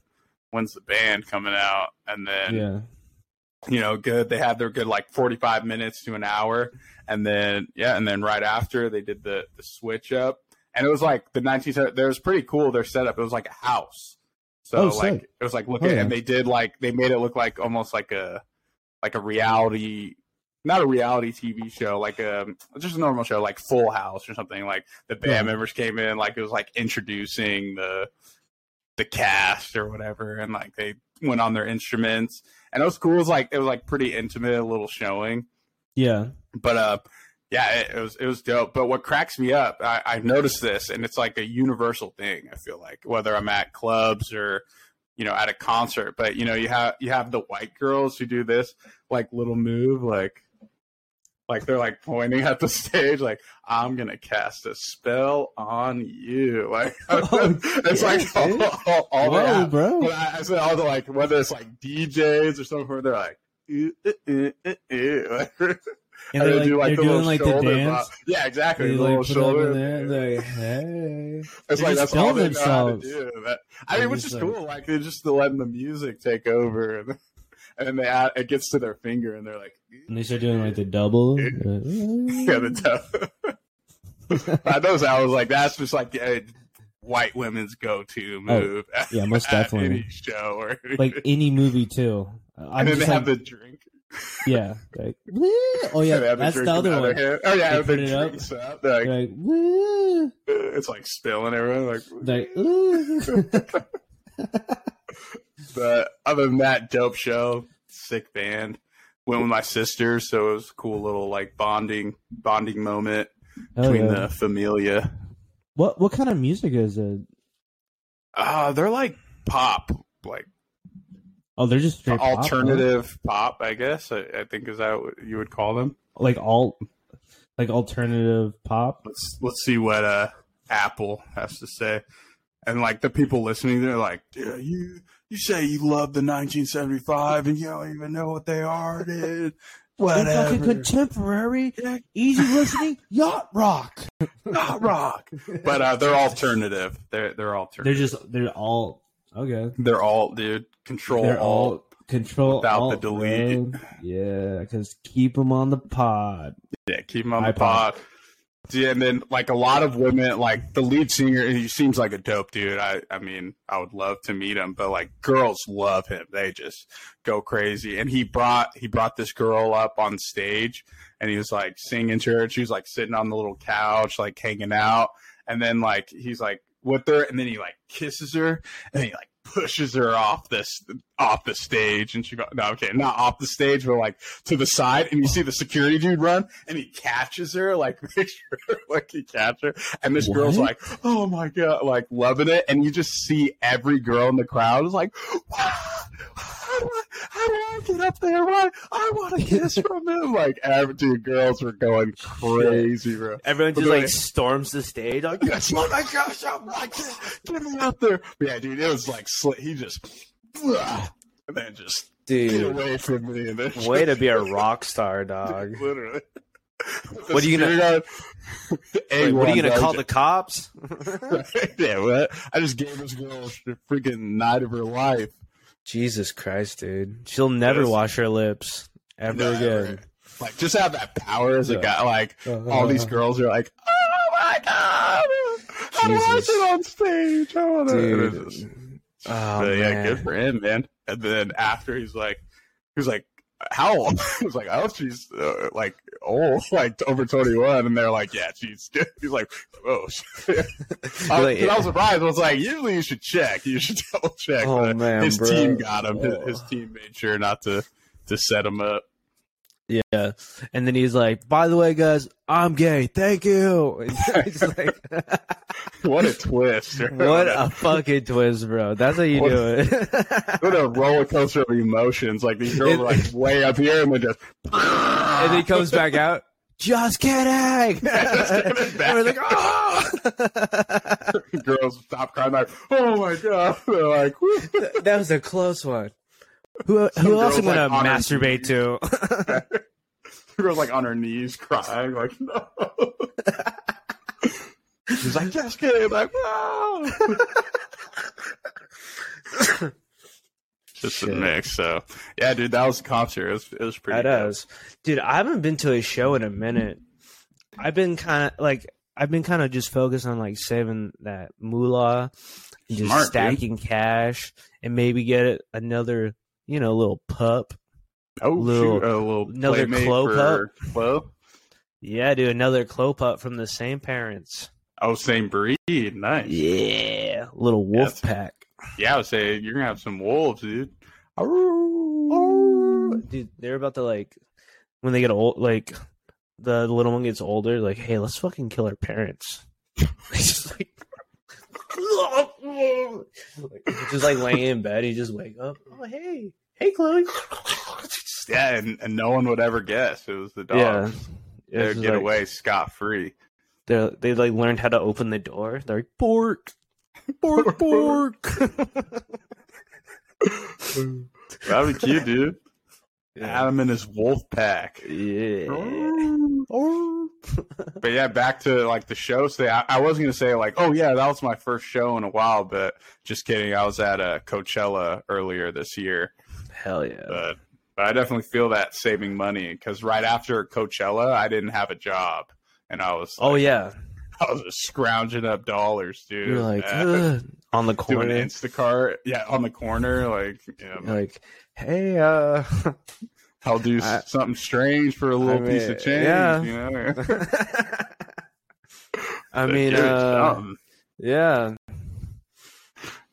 when's the band coming out? And then Yeah. You know, good. They had their good like 45 minutes to an hour. And then, yeah, and then right after they did the, the switch up. And it was like the 1970s, there was pretty cool, their setup. It was like a house. So, Oh, like, sick. it was like oh, looking, Oh, yeah. and they did like, they made it look like almost like a, like a reality, not a reality TV show, like a, just a normal show, like Full House or something. Like the band Yeah. members came in, like it was like introducing the, the cast or whatever. And like they went on their instruments and it was cool. It was like it was like pretty intimate, a little showing. Yeah. But uh, yeah, it, it was it was dope. But what cracks me up, I, I noticed this, and it's like a universal thing. I feel like whether I'm at clubs or you know at a concert, but you know you have you have the white girls who do this like little move, like like they're like pointing at the stage, like I'm gonna cast a spell on you. Like *laughs* Oh, it's like yeah, all, dude. *laughs* all, all Whoa, have- bro. but I, I said all the like whether it's like DJs or something, where they're like, "Ew, ew, ew, ew, ew." *laughs* Like, And they like, do, they're the doing like the shoulder dance. bob. Yeah, exactly. They the like little put shoulder. in there. They're like, hey. It's They're like that's all they feeling know how to themselves. do. That, I mean, which is like- cool. Like they're just letting the music take over, and they add, it gets to their finger, and they're like, And they start doing like the double. *laughs* Yeah, the mm. toe. *laughs* I noticed I was like, that's just like a white women's go-to oh, move. Oh, *laughs* yeah, most definitely. any show or like any movie too. I'm and then they like, oh, have the drink. yeah, like, oh yeah, that's the other one. hand. Oh yeah, They the put it up. They're like, They're like, Woo. it's like spilling everywhere. Like, like. But other than that, dope show, sick band. Went with my sister, so it was a cool little like bonding bonding moment Hell between yeah. the familia. What what kind of music is it? Uh they're like pop, like Oh, they're just straight pop, alternative pop, I guess. I, I think is that what you would call them. like alt, like alternative pop. Let's let's see what uh Apple has to say. And like the people listening, they're like, yeah, you you say you love the 1975 and you don't even know what they are, dude. They're Whatever. fucking contemporary, easy listening, yacht rock. Not rock, but uh, they're alternative. They're they're alternative. They're just they're all okay. They're all dude. Control They're all. all control without the delete. bro. Yeah, because keep them on the pod. Yeah, keep them on the iPod. pod. Yeah, and then like a lot of women, like the lead singer, he seems like a dope dude. I, I mean, I would love to meet him, but like girls love him. They just go crazy. And he brought he brought this girl up on stage, and he was like singing to her. She was like sitting on the little couch, like hanging out. And then like he's like with her, and then he like kisses her, and he like pushes her off this off the stage, and she goes no, okay, not off the stage, but like to the side, and you see the security dude run, and he catches her, like *laughs* make sure like he catches her, and this girl's like, oh my god, like loving it, and you just see every girl in the crowd is like, how do I, how do I get up there? Why I want a kiss from him? *laughs* Like every two girls were going crazy, bro. Everyone just like storms the stage. Like, *laughs* oh my gosh, oh I'm like, get me out there. But yeah, dude, it was like, sli- he just, *sniffs* and then just get dude, away from me. And then way to be a *laughs* rock star, dog. *laughs* literally. What are you gonna- *laughs* Wait, what are you gonna call the cops? yeah, what? I just gave this girl the freaking night of her life. Jesus Christ, dude! She'll never Yes. wash her lips ever again. Like, just have that power as a Yeah. guy. Like, uh-huh. all these girls are like, "Oh my god, I watch Jesus. it on stage." I want to." Oh But yeah, good for him, man. And then after he's like, he's like, "How old?" *laughs* He was like, "Oh, she's uh, like old, *laughs* like over 21. And they're like, "Yeah, she's." good. *laughs* He's like, "Oh." shit." I, Like, was, I was surprised. I was like, "Usually you should check. You should double check." Oh, man, his bro. team got him. His, his team made sure not to to set him up. Yeah, and then he's like, "By the way, guys, I'm gay. Thank you." *laughs* *laughs* Like, *laughs* What a twist! "What a fucking twist, bro! That's how you What- do it." what a roller coaster of emotions! Like these girls are like way up here, and they just and then he comes back out. Just kidding. kidding. and we're like, "Oh!" girls stop crying like, "Oh my god!" They're like, "Woo." that was a close one. Who, who else am gonna like, masturbate to? *laughs* girls like on her knees crying, like, "No." She's like, *laughs* "Just kidding!" Like, "No." Just Shit. a mix. So yeah, dude, that was a concert. It was, it was pretty. That is, dude. I haven't been to a show in a minute. I've been kind of like I've been kind of just focused on like saving that moolah and just Smart, dude. stacking cash and maybe get another you know a little pup. Oh, Little- shoot, a little another Clo for Clo. Yeah, dude, another clo pup from the same parents. Oh, same breed. Nice. Yeah, little wolf pack. Yeah, I would say you're gonna have some wolves, dude. Dude, they're about to like when they get old, like the little one gets older. Like, hey, let's fucking kill our parents. *laughs* Just like, just like laying in bed. He just wake up. Oh, hey, hey, Chloe. *laughs* Yeah, and, and no one would ever guess it was the dog. Yeah, They'd get like- away scot free. They they like learned how to open the door. They're like bork, bork, bork. That'd be cute, dude. Yeah. Adam and his wolf pack. yeah. *laughs* But yeah, back to like the show. Say, I, I was gonna say like, oh yeah, that was my first show in a while, but just kidding. I was at uh, Coachella earlier this year, Hell yeah. but but I definitely feel that saving money because right after Coachella, I didn't have a job, and I was oh yeah. *laughs* I was just scrounging up dollars, dude. You're like *laughs* Yeah. "Ugh," on the corner, doing. Instacart, yeah, on the corner, like you know, like, hey, uh, *laughs* I'll do s- I- something strange for a little I piece of change. yeah. You know? I But mean, uh, yeah.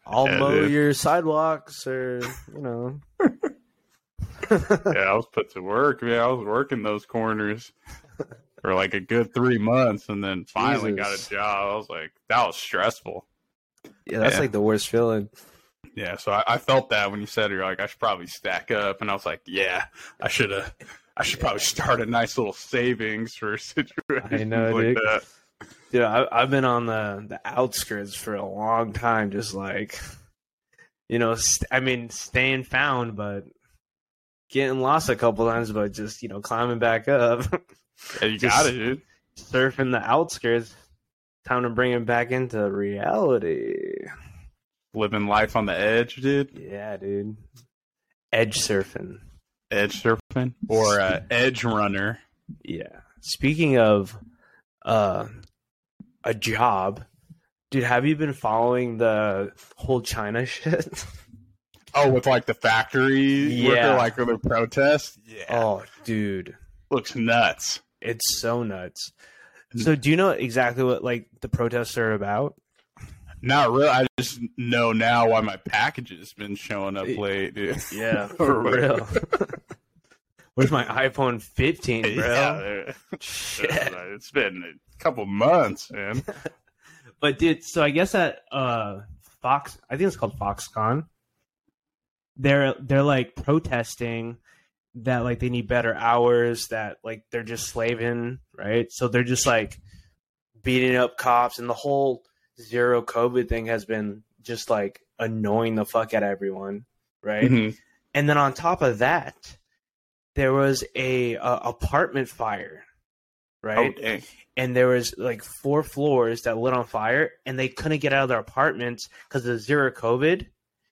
I'll Yeah, mow dude. your sidewalks, or you know. yeah, I was put to work. Yeah, I was working those corners for like a good three months, and then finally got a job. I was like, that was stressful. Yeah, that's Yeah. like the worst feeling. Yeah, so I, I felt that when you said you're like, I should probably stack up, and I was like, yeah, I should have. I should probably start a nice little savings for *laughs* situation. I know, like dude. that. Dude, I, I've been on the the outskirts for a long time, just like, you know, st- I mean, staying found, but getting lost a couple times, but just you know, climbing back up, *laughs* Yeah, you got it, dude. surfing the outskirts. Time to bring it back into reality. Living life on the edge, dude. Yeah, dude. Edge surfing. Edge surfing or uh, edge runner. Yeah. Speaking of uh a job, dude, have you been following the whole China shit? Oh, with like the factory Yeah. worker, like with the protest. Yeah, oh, dude. looks nuts. It's so nuts. So do you know exactly what like the protests are about? Not really. I just know now why my package has been showing up late, dude. *laughs* Yeah, *laughs* for real. *laughs* Where's my iPhone 15, bro? Yeah, Shit. it's been a couple months, man. But dude, so I guess at uh Fox, I think it's called Foxconn. They're they're like protesting that like they need better hours, that like they're just slaving, right? So they're just like beating up cops, and the whole zero COVID thing has been just like annoying the fuck out of everyone, right? Mhm. And then on top of that, there was a, a apartment fire right? Oh, and there was like four floors that lit on fire and they couldn't get out of their apartments because of zero covid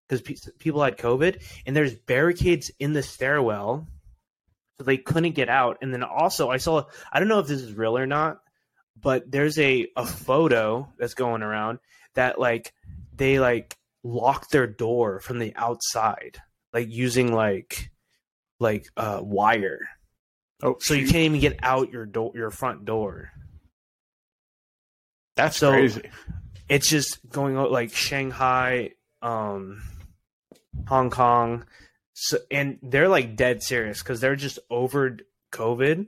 because pe- people had covid and there's barricades in the stairwell so they couldn't get out. And then also i saw i don't know if this is real or not but there's a, a photo that's going around that like they like locked their door from the outside like using like like uh wire. Oh, so you can't even get out your door your front door. That's so- crazy. it's just going out like Shanghai, um, Hong Kong, so, and they're like dead serious because they're just over COVID,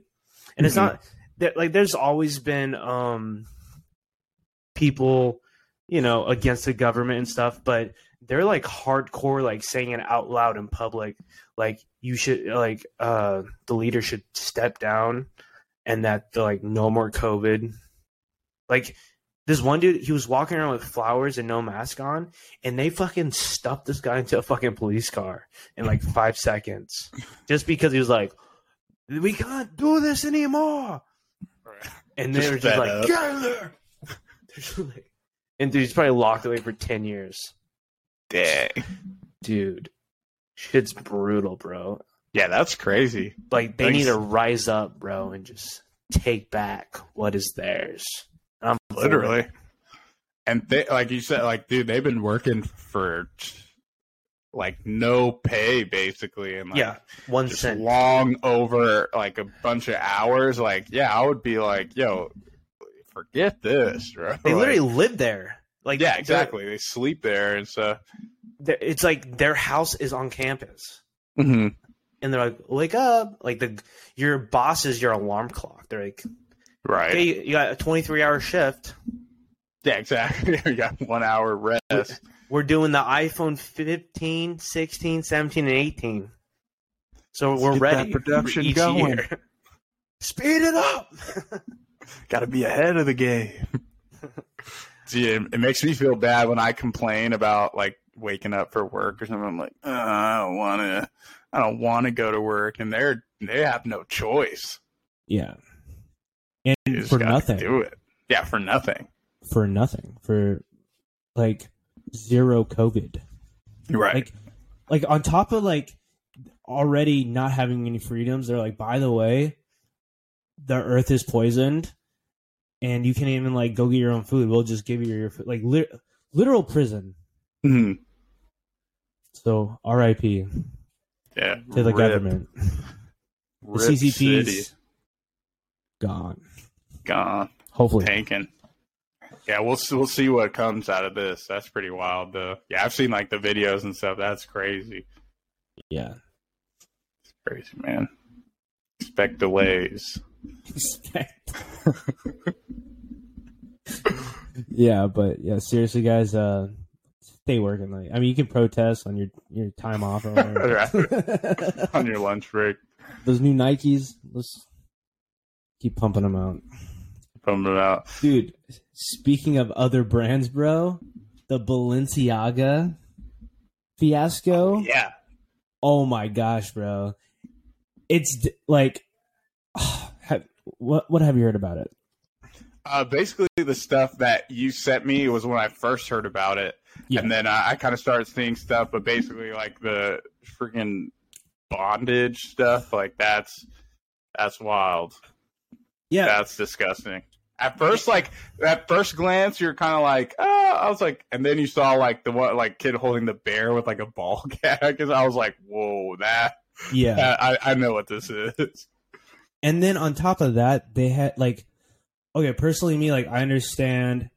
and it's Mhm. not like there's always been um people, you know, against the government and stuff, but they're like hardcore, like saying it out loud in public, like you should like uh the leader should step down, and that like no more COVID, like this one dude, he was walking around with flowers and no mask on, and they fucking stuffed this guy into a fucking police car in like five seconds, just because he was like, "We can't do this anymore," and they Just were just like, up. "Get in there!" *laughs* They're just like- and dude, he's probably locked away for ten years, Dang. dude. Shit's brutal, bro. Yeah, that's crazy. Like they Thanks. need to rise up, bro, and just take back what is theirs. And I'm for it. Literally. And they, like you said, like, dude, they've been working for like no pay basically, and like, yeah, one just cent. long over like a bunch of hours. Like, yeah, I would be like, yo, forget this, bro. *laughs* They Like, literally live there. Like yeah, exactly. They sleep there and stuff. it's like their house is on campus, Mm-hmm. and they're like, "Wake up!" Like the your boss is your alarm clock. They're like, Right. "Okay, you got a twenty three hour shift. yeah, exactly. *laughs* you got one hour rest. We're doing the iPhone 15, 16, 17, and eighteen. So Let's we're get ready that production for each going. year. *laughs* Speed it up. *laughs* Got to be ahead of the game. See, it, it makes me feel bad when I complain about like waking up for work or something. I'm like, "Uh, I don't want to. I don't want to go to work, and they're they have no choice. Yeah. And You for nothing. do it. Yeah, for nothing. For nothing. For like zero COVID. Right. Like like on top of like already not having any freedoms, they're like, by the way, the earth is poisoned and you can't even like go get your own food. We'll just give you your food. Like lit- literal prison. Mhm. So R.I.P. Yeah. to the Rip. government. The CCP's City. gone. Gone, Hopefully. tanking. Yeah, we'll see- we'll see what comes out of this. That's pretty wild, though. Yeah, I've seen like the videos and stuff. That's crazy. Yeah. It's crazy, man. Expect delays. Expect. *laughs* yeah, but yeah, seriously, guys, uh, stay working. Like, I mean, you can protest on your your time off or whatever. *laughs* *laughs* on your lunch break. Those new Nikes, let's keep pumping them out, Pump it out. dude. Speaking of other brands, bro, the Balenciaga fiasco. Yeah. Oh my gosh, bro! It's d- like, *sighs* have, what what have you heard about it? Uh, basically, the stuff that you sent me was when I first heard about it, Yeah. and then I, I kind of started seeing stuff. But basically, like the freaking bondage stuff, like that's that's wild. Yeah, That's disgusting. At first, like at first glance, you're kind of like, oh, I was like, and then you saw like the one like kid holding the bear with like a ball *laughs* gag, and I was like, whoa, that, yeah. *laughs* that I, I know what this is. and then on top of that, they had like, okay, personally, me, like, I understand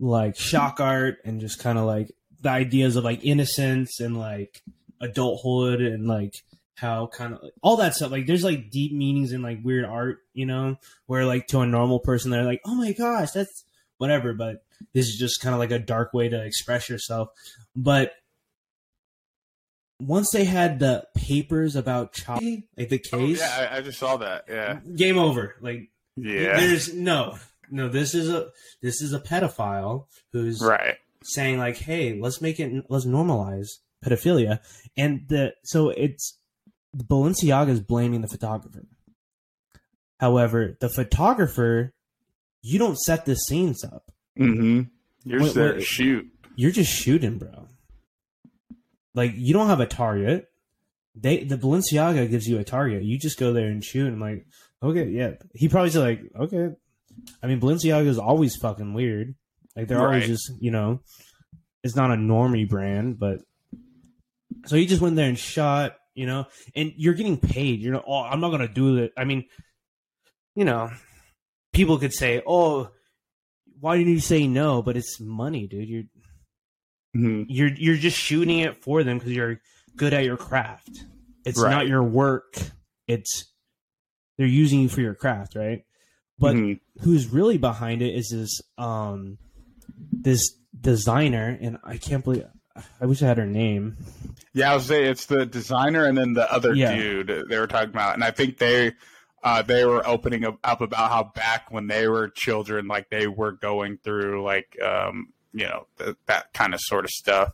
like shock art and just kind of like the ideas of like innocence and like adulthood and like how kind of all that stuff. Like, there's like deep meanings in like weird art, you know, where like to a normal person, they're like, oh my gosh, that's whatever. But this is just kind of like a dark way to express yourself. But once they had the papers about Chappie, like the Oh, case, yeah, I, I just saw that. Yeah, game over. Like yeah, there's no no this is a this is a pedophile who's right. saying like hey let's make it let's normalize pedophilia and the so it's balenciaga is blaming the photographer However, the photographer, you don't set the scenes up. Mm-hmm. You're just Wait, there wait. shoot. You're just shooting, bro. Like you don't have a target. They the Balenciaga gives you a target. You just go there and shoot. And like, okay, yeah. He probably said like, okay. I mean, Balenciaga is always fucking weird. Like they're always just you know, it's not a normie brand, but so he just went there and shot. You know, and you're getting paid. You know. Oh, I'm not gonna do it. I mean, you know, people could say, oh. Why didn't you say no? But it's money, dude. You're Mhm. you're you're just shooting it for them because you're good at your craft. It's Right. not your work. It's they're using you for your craft, right? But Mhm. who's really behind it is this um this designer, and I can't believe I wish I had her name. Yeah, I was say it's the designer and then the other Yeah. dude they were talking about, and I think they uh, they were opening up, about how back when they were children, like they were going through like um, you know th- that kind of sort of stuff,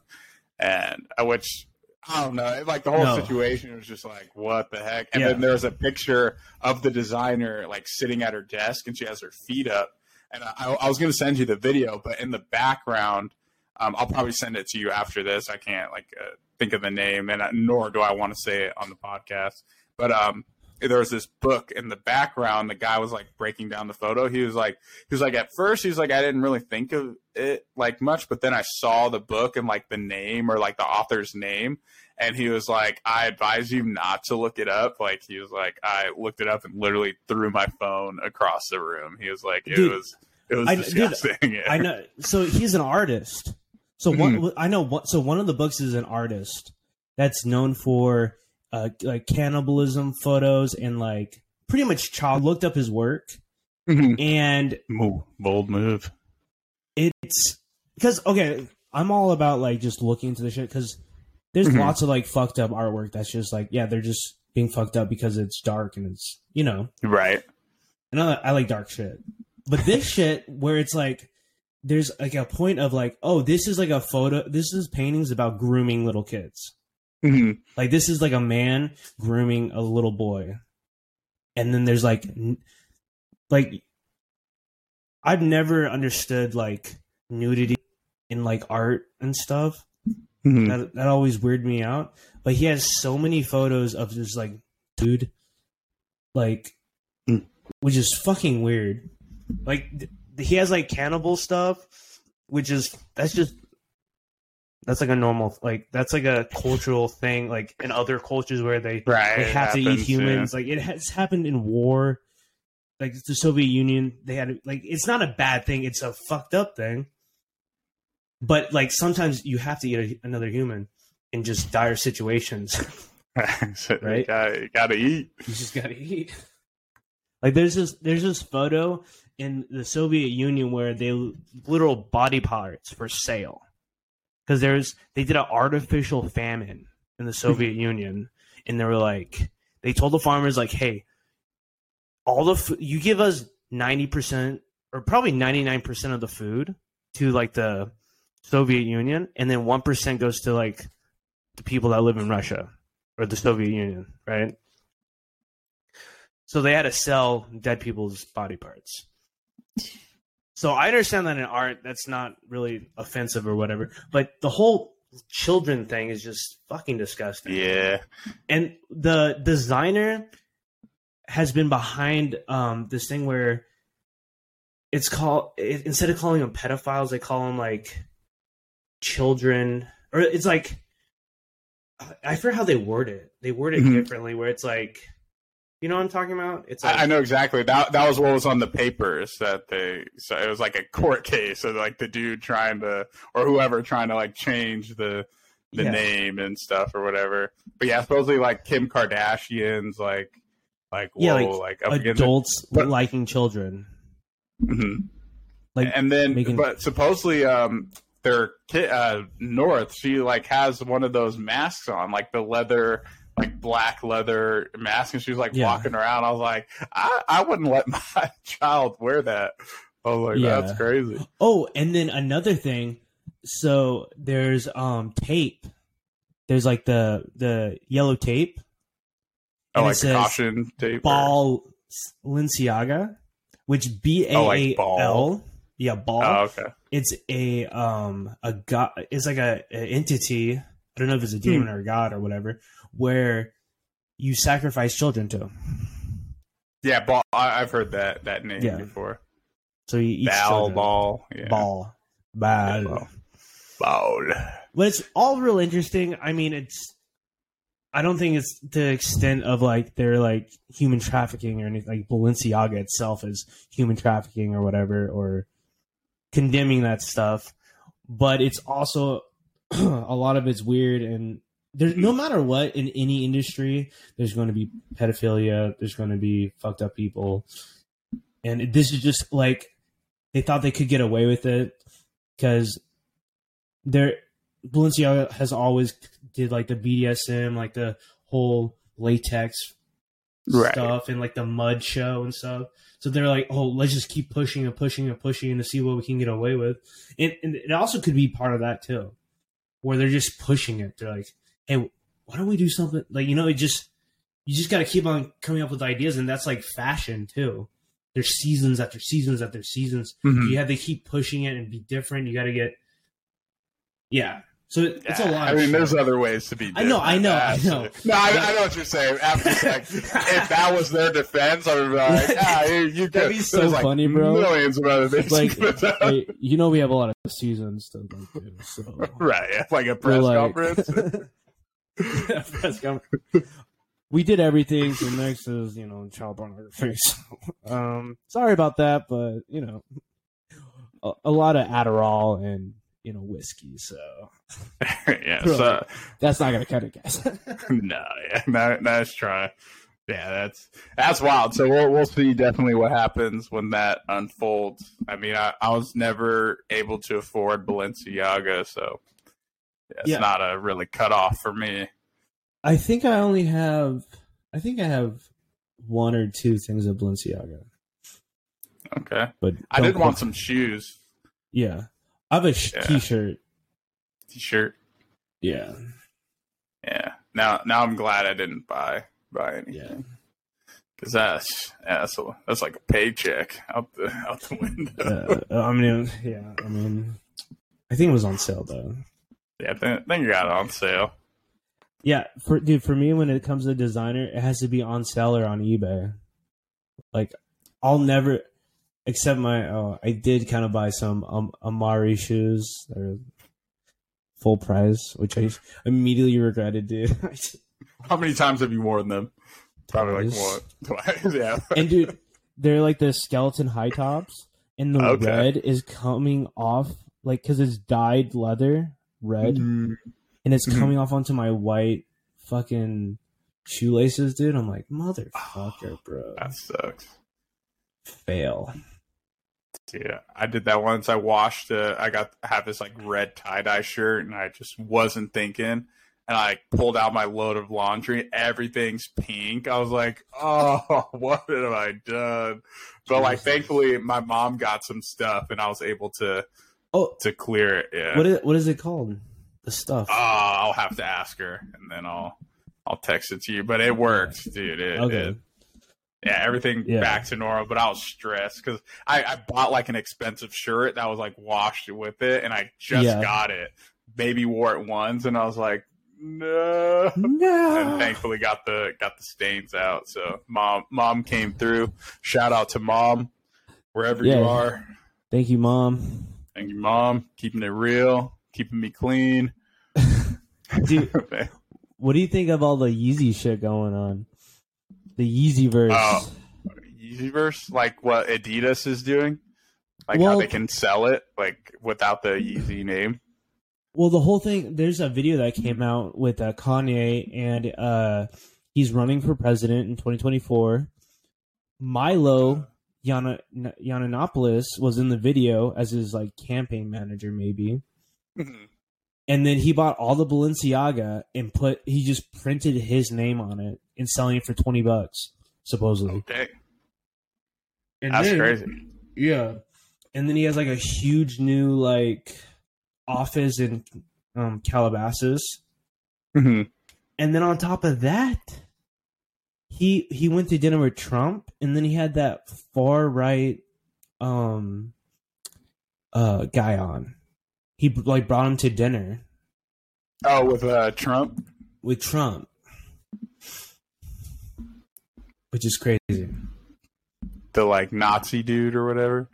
and uh, which I don't know, like the whole No. situation was just like what the heck. And Yeah. then there's a picture of the designer like sitting at her desk, and she has her feet up. And I, I was going to send you the video, but in the background, um, I'll probably send it to you after this. I can't like uh, think of the name, and uh, nor do I want to say it on the podcast. But um, there was this book in the background. The guy was like breaking down the photo. He was like, he was like, at first, he was like, I didn't really think of it like much, but then I saw the book and like the name or like the author's name, and he was like, I advise you not to look it up. Like he was like, I looked it up and literally threw my phone across the room. He was like, it Dude, was. It was I- dude, disgusting. *laughs* I know. So he's an artist. So one, I know. One, so one of the books is an artist that's known for uh, like cannibalism photos and like pretty much child. Looked up his work Mhm. and Move, bold move. it's because okay i'm all about like just looking into the shit because there's Mhm. lots of like fucked up artwork that's just like yeah they're just being fucked up because it's dark and it's you know Right. and i, I like dark shit but this *laughs* shit where it's like there's like a point of like oh this is like a photo this is paintings about grooming little kids. Hmm like this is like a man grooming a little boy. And then there's like like i've never understood like nudity in like art and stuff. Hmm that that always weirded me out. But he has so many photos of this like dude like Mm. which is fucking weird. Like he has like cannibal stuff which is that's just that's like a normal like that's like a cultural thing like in other cultures where they Right. they have to eat happens, humans. Like it has happened in war. Like the Soviet Union, they had like it's not a bad thing. It's a fucked up thing. But like sometimes you have to eat a, another human in just dire situations. Yeah. *laughs* *laughs* So you Right? gotta, you gotta eat. you just gotta eat. Like there's this there's this photo in the Soviet Union where they literal body parts for sale because there's they did an artificial famine in the *laughs* Soviet Union and they were like they told the farmers like hey all the f- you give us 90% or probably 99% of the food to like the Soviet Union and then 1% goes to like the people that live in Russia or the Soviet Union right so they had to sell dead people's body parts. So I understand that in art, that's not really offensive or whatever, but the whole children thing is just fucking disgusting. Yeah. And the designer has been behind um, this thing where it's called it, instead of calling them pedophiles, they call them like children, or it's like I forget how they word it. They word it Mhm. differently, where it's like, you know what I'm talking about? It's like I, know exactly. That that was what was on the papers that they. So it was like a court *laughs* case of like the dude trying to, or whoever trying to like change the the Yeah. name and stuff or whatever. But yeah, supposedly like Kim Kardashian's like like whoa, like, like, up against it. adults But- liking children. Mhm. Like and then making- but supposedly um their kid uh north she like has one of those masks on like the leather like black leather mask and she was like Yeah. walking around i was like i i wouldn't let *laughs* my child wear that i was like Yeah. that's crazy Oh, and then another thing. So there's um tape. There's like the the yellow tape. oh like the caution tape Ball Balenciaga, which B A Oh, A? L. Yeah, ball. Oh, okay. it's a um a god. It's like a, a entity. I don't know if it's a demon or a god or whatever, where you sacrifice children to. Yeah, ball. I, I've heard that that name Yeah. before. So you eat Ball, ball, yeah. ball, ball. ball. Ball. But it's all real interesting. I mean, it's. I don't think it's the extent of like they're like human trafficking or anything. Like Balenciaga itself is human trafficking or whatever, or condemning that stuff. But it's also *clears throat* a lot of it's weird and there's no hmm. matter what in any industry, there's going to be pedophilia. There's going to be fucked up people, and this is just like they thought they could get away with it because there Balenciaga has always did like the BDSM, like the whole latex Right. stuff and like the mud show and stuff. So they're like, oh, let's just keep pushing and pushing and pushing to see what we can get away with. And, and it also could be part of that too, where they're just pushing it. They're like, hey, why don't we do something like you know? It just you just got to keep on coming up with ideas, and that's like fashion too. There's seasons after seasons after seasons. Mhm. You have to keep pushing it and be different. You got to get, yeah. So it- it's a lot. I of mean, shit. there's other ways to be. I know, I different, know, I know. *laughs* No, I, I know what you're saying. I'm like, if that was their defense, I would be like, *laughs* ah, you, you That'd be so There's, like, funny, bro. Millions of other things. like, you could have done. hey, you know, we have a lot of seasons to like do. So *laughs* right, yeah, like a press like- conference. Yeah, press *laughs* conference. We did everything. So next is you know child pornography. *laughs* So, um, sorry about that, but you know, a, a lot of Adderall and you know whiskey. So *laughs* yeah, so that's not gonna cut it, guys. no, yeah, no, nice try. Yeah, that's that's wild. So we'll we'll see definitely what happens when that unfolds. I mean, I, I was never able to afford Balenciaga, so it's Yeah. not a really cut off for me. I think I only have. I think I have one or two things of Balenciaga, Okay, but I did want some shoes, Yeah, I have a sh- Yeah. t-shirt. t-shirt. Yeah, Yeah. Now now I'm glad I didn't buy buy anything. yeah. because that's yeah, that's a, that's like a paycheck out the out the *laughs* window. uh, I mean, yeah. I mean, I think it was on sale though. Yeah, think, you got it on sale. Yeah, for dude, for me, when it comes to designer, it has to be on sale or on eBay. Like, I'll never, except my. Oh, I did kind of buy some um, Amiri shoes. They're full price, which I immediately regretted, dude. *laughs* How many times have you worn them? Probably like Twice. what? *laughs* Twice. yeah. and dude, they're like the skeleton high tops, and the Okay. red is coming off, like, because it's dyed leather red. Mm, and it's Mhm. coming off onto my white fucking shoelaces, dude. I'm like, motherfucker, *sighs* bro. that sucks. Fail. Yeah, I did that once. I washed. Uh, I got I have this like red tie dye shirt, and I just wasn't thinking. And I pulled out my load of laundry. Everything's pink. I was like, *laughs* "Oh, what have I done?" But like, thankfully, my mom got some stuff, and I was able to Oh, to clear it. Yeah. what is what is it called? The stuff. Uh, I'll have to ask her, and then I'll I'll text it to you. But it worked, dude. It, okay. it- yeah, everything Yeah. back to normal. But I was stressed because I, I bought like an expensive shirt that was like washed with it, and I just Yeah. got it. Maybe wore it once, and I was like, no. no. And thankfully got the got the stains out. So mom mom came through. Shout out to mom wherever Yeah. you are. Thank you, mom. Thank you, mom. Keeping it real, keeping me clean. *laughs* Dude, *laughs* what do you think of all the Yeezy shit going on? The Yeezy verse. Oh. Yeezyverse, like what Adidas is doing, like how they can sell it like without the Yeezy name. Well, the whole thing. There's a video that came out with uh, Kanye, and uh, he's running for president in 2024. Milo Yana, Yiannopoulos was in the video as his like campaign manager, maybe. And then he bought all the Balenciaga and put he just printed his name on it and selling it for twenty bucks, supposedly. okay, And that's then- crazy. Yeah. And then he has like a huge new like office in um Calabasas. Mhm. And then on top of that, he he went to dinner with Trump, and then he had that far right um uh guy on. He like brought him to dinner Oh, with uh, Trump. with Trump, which is crazy. the like Nazi dude or whatever,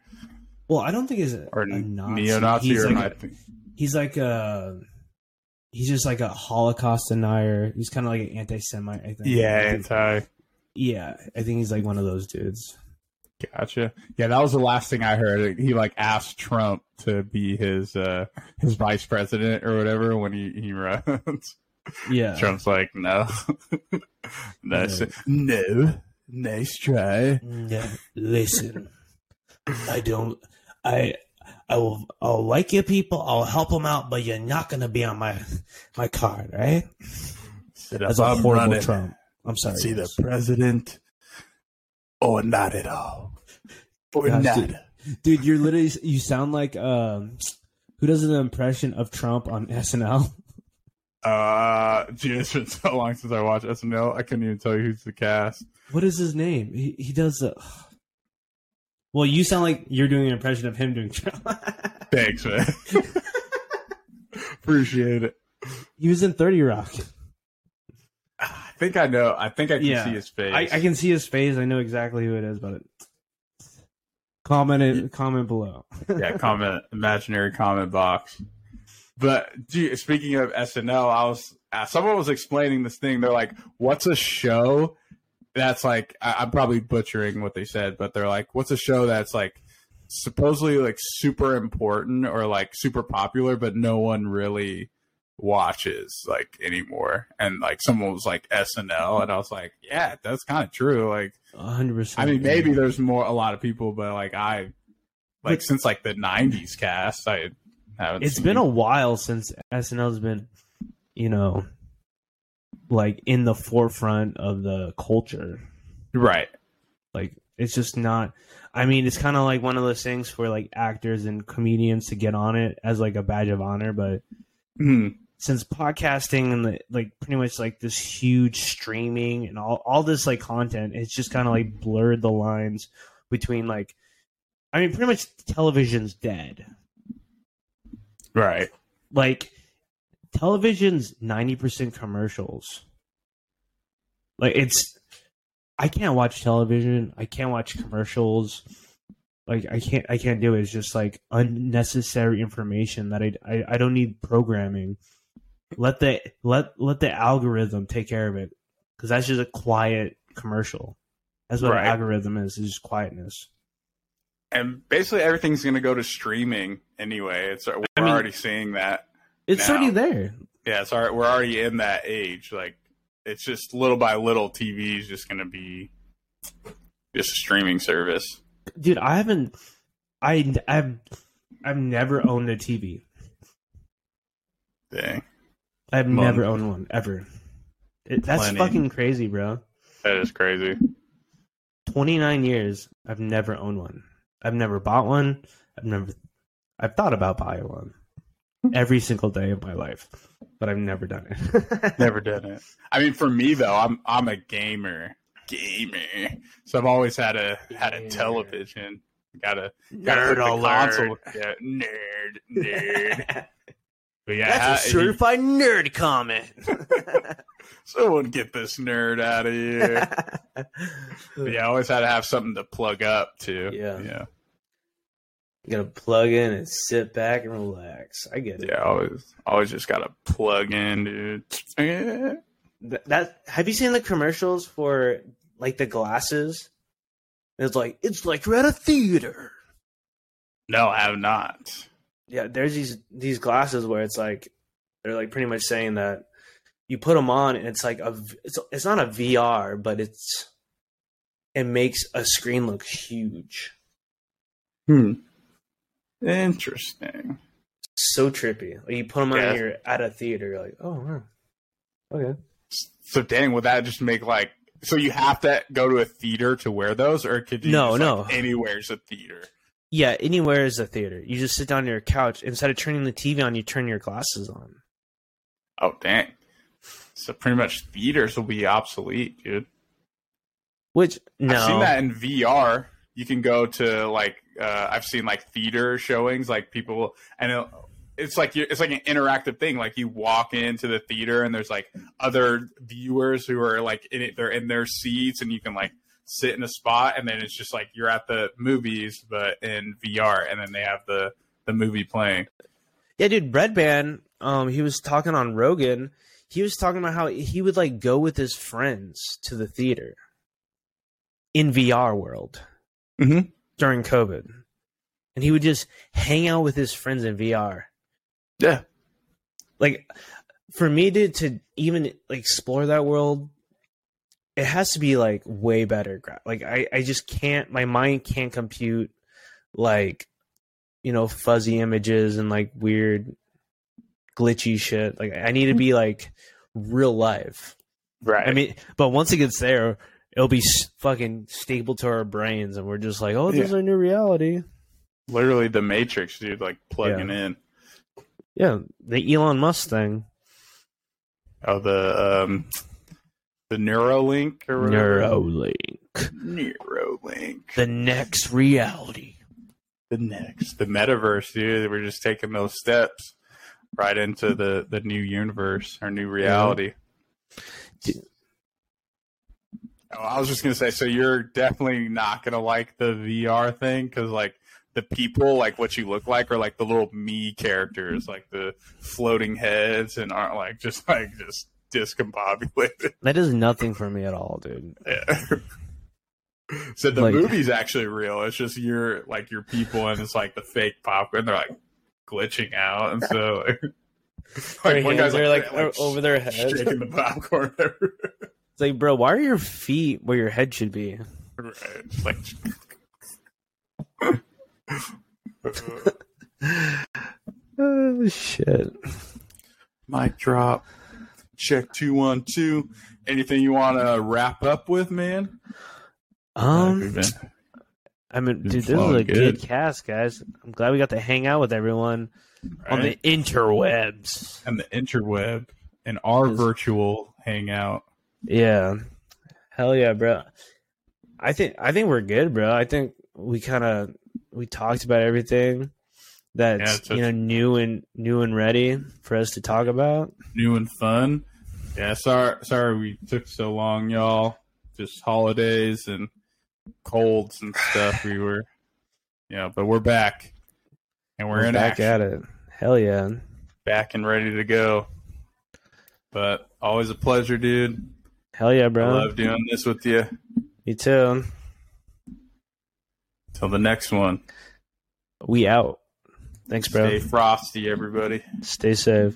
Well, I don't think he's a, or a Nazi. neo-Nazi, He's or like, think- he's like a he's just like a Holocaust denier. He's kind of like an anti-Semite. I think. yeah, I think- anti. yeah. I think he's like one of those dudes. Gotcha. Yeah, that was the last thing I heard. He like asked Trump to be his uh his vice president or whatever when he he runs. Yeah. Trump's like, no, *laughs* Yeah. no, nice try. Yeah, listen, I don't. I I will. I'll like your people. I'll help them out, but you're not gonna be on my my card, right? That's if a I'm horrible running, Trump. I'm sorry. See the president or not at all, or Gosh, not. dude. dude. You're literally. You sound like um. Who does an impression of Trump on SNL? Uh, gee, it's been *laughs* so long since I watched SNL. I couldn't even tell you who's the cast. What is his name? He he does the. Well, you sound like you're doing an impression of him doing *laughs* Trump. Thanks, man. Appreciate it. he was in Thirty Rock. I think I know. I think I can Yeah. see his face. I, I can see his face. I know exactly who it is, but comment it, comment below. yeah, comment imaginary comment box. But gee, speaking of SNL, I was uh, someone was explaining this thing. They're like, "What's a show that's like?" I, I'm probably butchering what they said, but they're like, "What's a show that's like supposedly like super important or like super popular, but no one really watches like anymore?" And like someone was like SNL, and I was like, "Yeah, that's kind of true." Like, hundred percent. I mean, maybe there's more a lot of people, but like I, like But- since like the '90s cast, I haven't. it's been a while since SNL's been, you know, like in the forefront of the culture. right. Like it's just not. I mean, it's kind of like one of those things for like actors and comedians to get on it as like a badge of honor, but Mhm. since podcasting and the, like pretty much like this huge streaming and all all this like content, it's just kind of like blurred the lines between like, I mean, pretty much television's dead. Right. Like, television's ninety percent commercials. Like it's, I can't watch television. I can't watch commercials. Like I can't, I can't do it. It's just like unnecessary information that I, I, I don't need programming. Let the let let the algorithm take care of it because that's just a quiet commercial. That's what Right. algorithm is. Is just quietness. And basically everything's going to go to streaming anyway. It's we're I mean- already seeing that. It's Now. already there. Yeah, it's already, we're already in that age. Like it's just little by little, TV is just going to be just a streaming service. dude i haven't i i've i've never owned a tv Dang, i've Mon- never owned one ever it, that's Plenty. fucking crazy bro that is crazy. 29 years i've never owned one i've never bought one i've never i've thought about buying one *laughs* every single day of my life but i've never done it *laughs* Never did it. I mean, for me though, I'm I'm a gamer, gamer. So I've always had a had a television. Got a Nerd alert. console. Yeah, nerd, nerd. *laughs* But yeah, That's a ha- certified nerd comment. someone get this nerd out of here. Yeah, I always had to have something to plug up to. Yeah. yeah, You gotta plug in and sit back and relax. I get it. yeah. Always, always just gotta plug in, dude. Yeah. That have you seen the commercials for like the glasses? It's like it's like you're at a theater. No, I have not. Yeah, there's these these glasses where it's like they're like pretty much saying that you put them on and it's like a v- it's it's not a VR, but it's it makes a screen look huge. Hmm. Interesting. So trippy. Like you put them on, Yeah. and you're at a theater. You're like, oh, wow. okay. So, dang, would that just make like so you have to go to a theater to wear those, or could you No, just, no. like, anywhere's a theater? Yeah, anywhere is a theater. You just sit down on your couch. Instead of turning the TV on, you turn your glasses on. Oh, dang. So pretty much theaters will be obsolete, dude. Which no, I've seen that in VR. You can go to like uh, I've seen like theater showings, like people, and it, it's like you it's like an interactive thing. Like you walk into the theater and there's like other viewers who are like in it, they're in their seats, and you can like sit in a spot, and then it's just like you're at the movies but in VR, and then they have the the movie playing. Yeah, dude, Redban, um, he was talking on Rogan. He was talking about how he would like go with his friends to the theater in VR world Mm Mhm. During COVID, and he would just hang out with his friends in VR. Yeah, Like, for me to to even explore that world, it has to be like way better. Like, I I just can't. My mind can't compute like you know fuzzy images and like weird glitchy shit. Like, I need to be like real life. right. I mean, but once it gets there, it'll be fucking stapled to our brains, and we're just like, oh, this is our new reality. literally the Matrix, dude. Like plugging in. Yeah, the Elon Musk thing. Oh, the um, the Neuralink or whatever. Neuralink. Neuralink. The next reality. the next the metaverse dude we're just taking those steps right into the the new universe our new reality Dude. Oh, i was just gonna say so you're definitely not gonna like the vr thing because like the people like what you look like are like the little me characters like the floating heads and aren't like *laughs* just like just discombobulated That is nothing for me at all, dude. yeah. *laughs* so the Like- movie's actually real it's just your like your people and it's like the fake popcorn they're like glitching out and so like, *laughs* Their one hands guy's are like, like over their head. shaking the popcorn everywhere. It's like, bro, why are your feet where your head should be? Right. Like *laughs* Oh shit. mic drop. Check two one two. Anything you want to wrap up with, man? Um, I mean, dude, this is a good. good. cast, guys. I'm glad we got to hang out with everyone on the interwebs. and the interweb and our virtual hangout. Yeah, hell yeah, bro. I think I think we're good, bro. I think we kind of we talked about everything that's Yeah, you know new and new and ready for us to talk about. new and fun. Yeah, sorry, sorry we took so long, y'all. Just holidays and colds and stuff. We were, yeah, but we're back, and we're, in back action, at it. Hell yeah. back and ready to go. But always a pleasure, dude. Hell yeah, bro. I love doing this with you. Me too. Till the next one. We out. Thanks, bro. Stay frosty, everybody. Stay safe.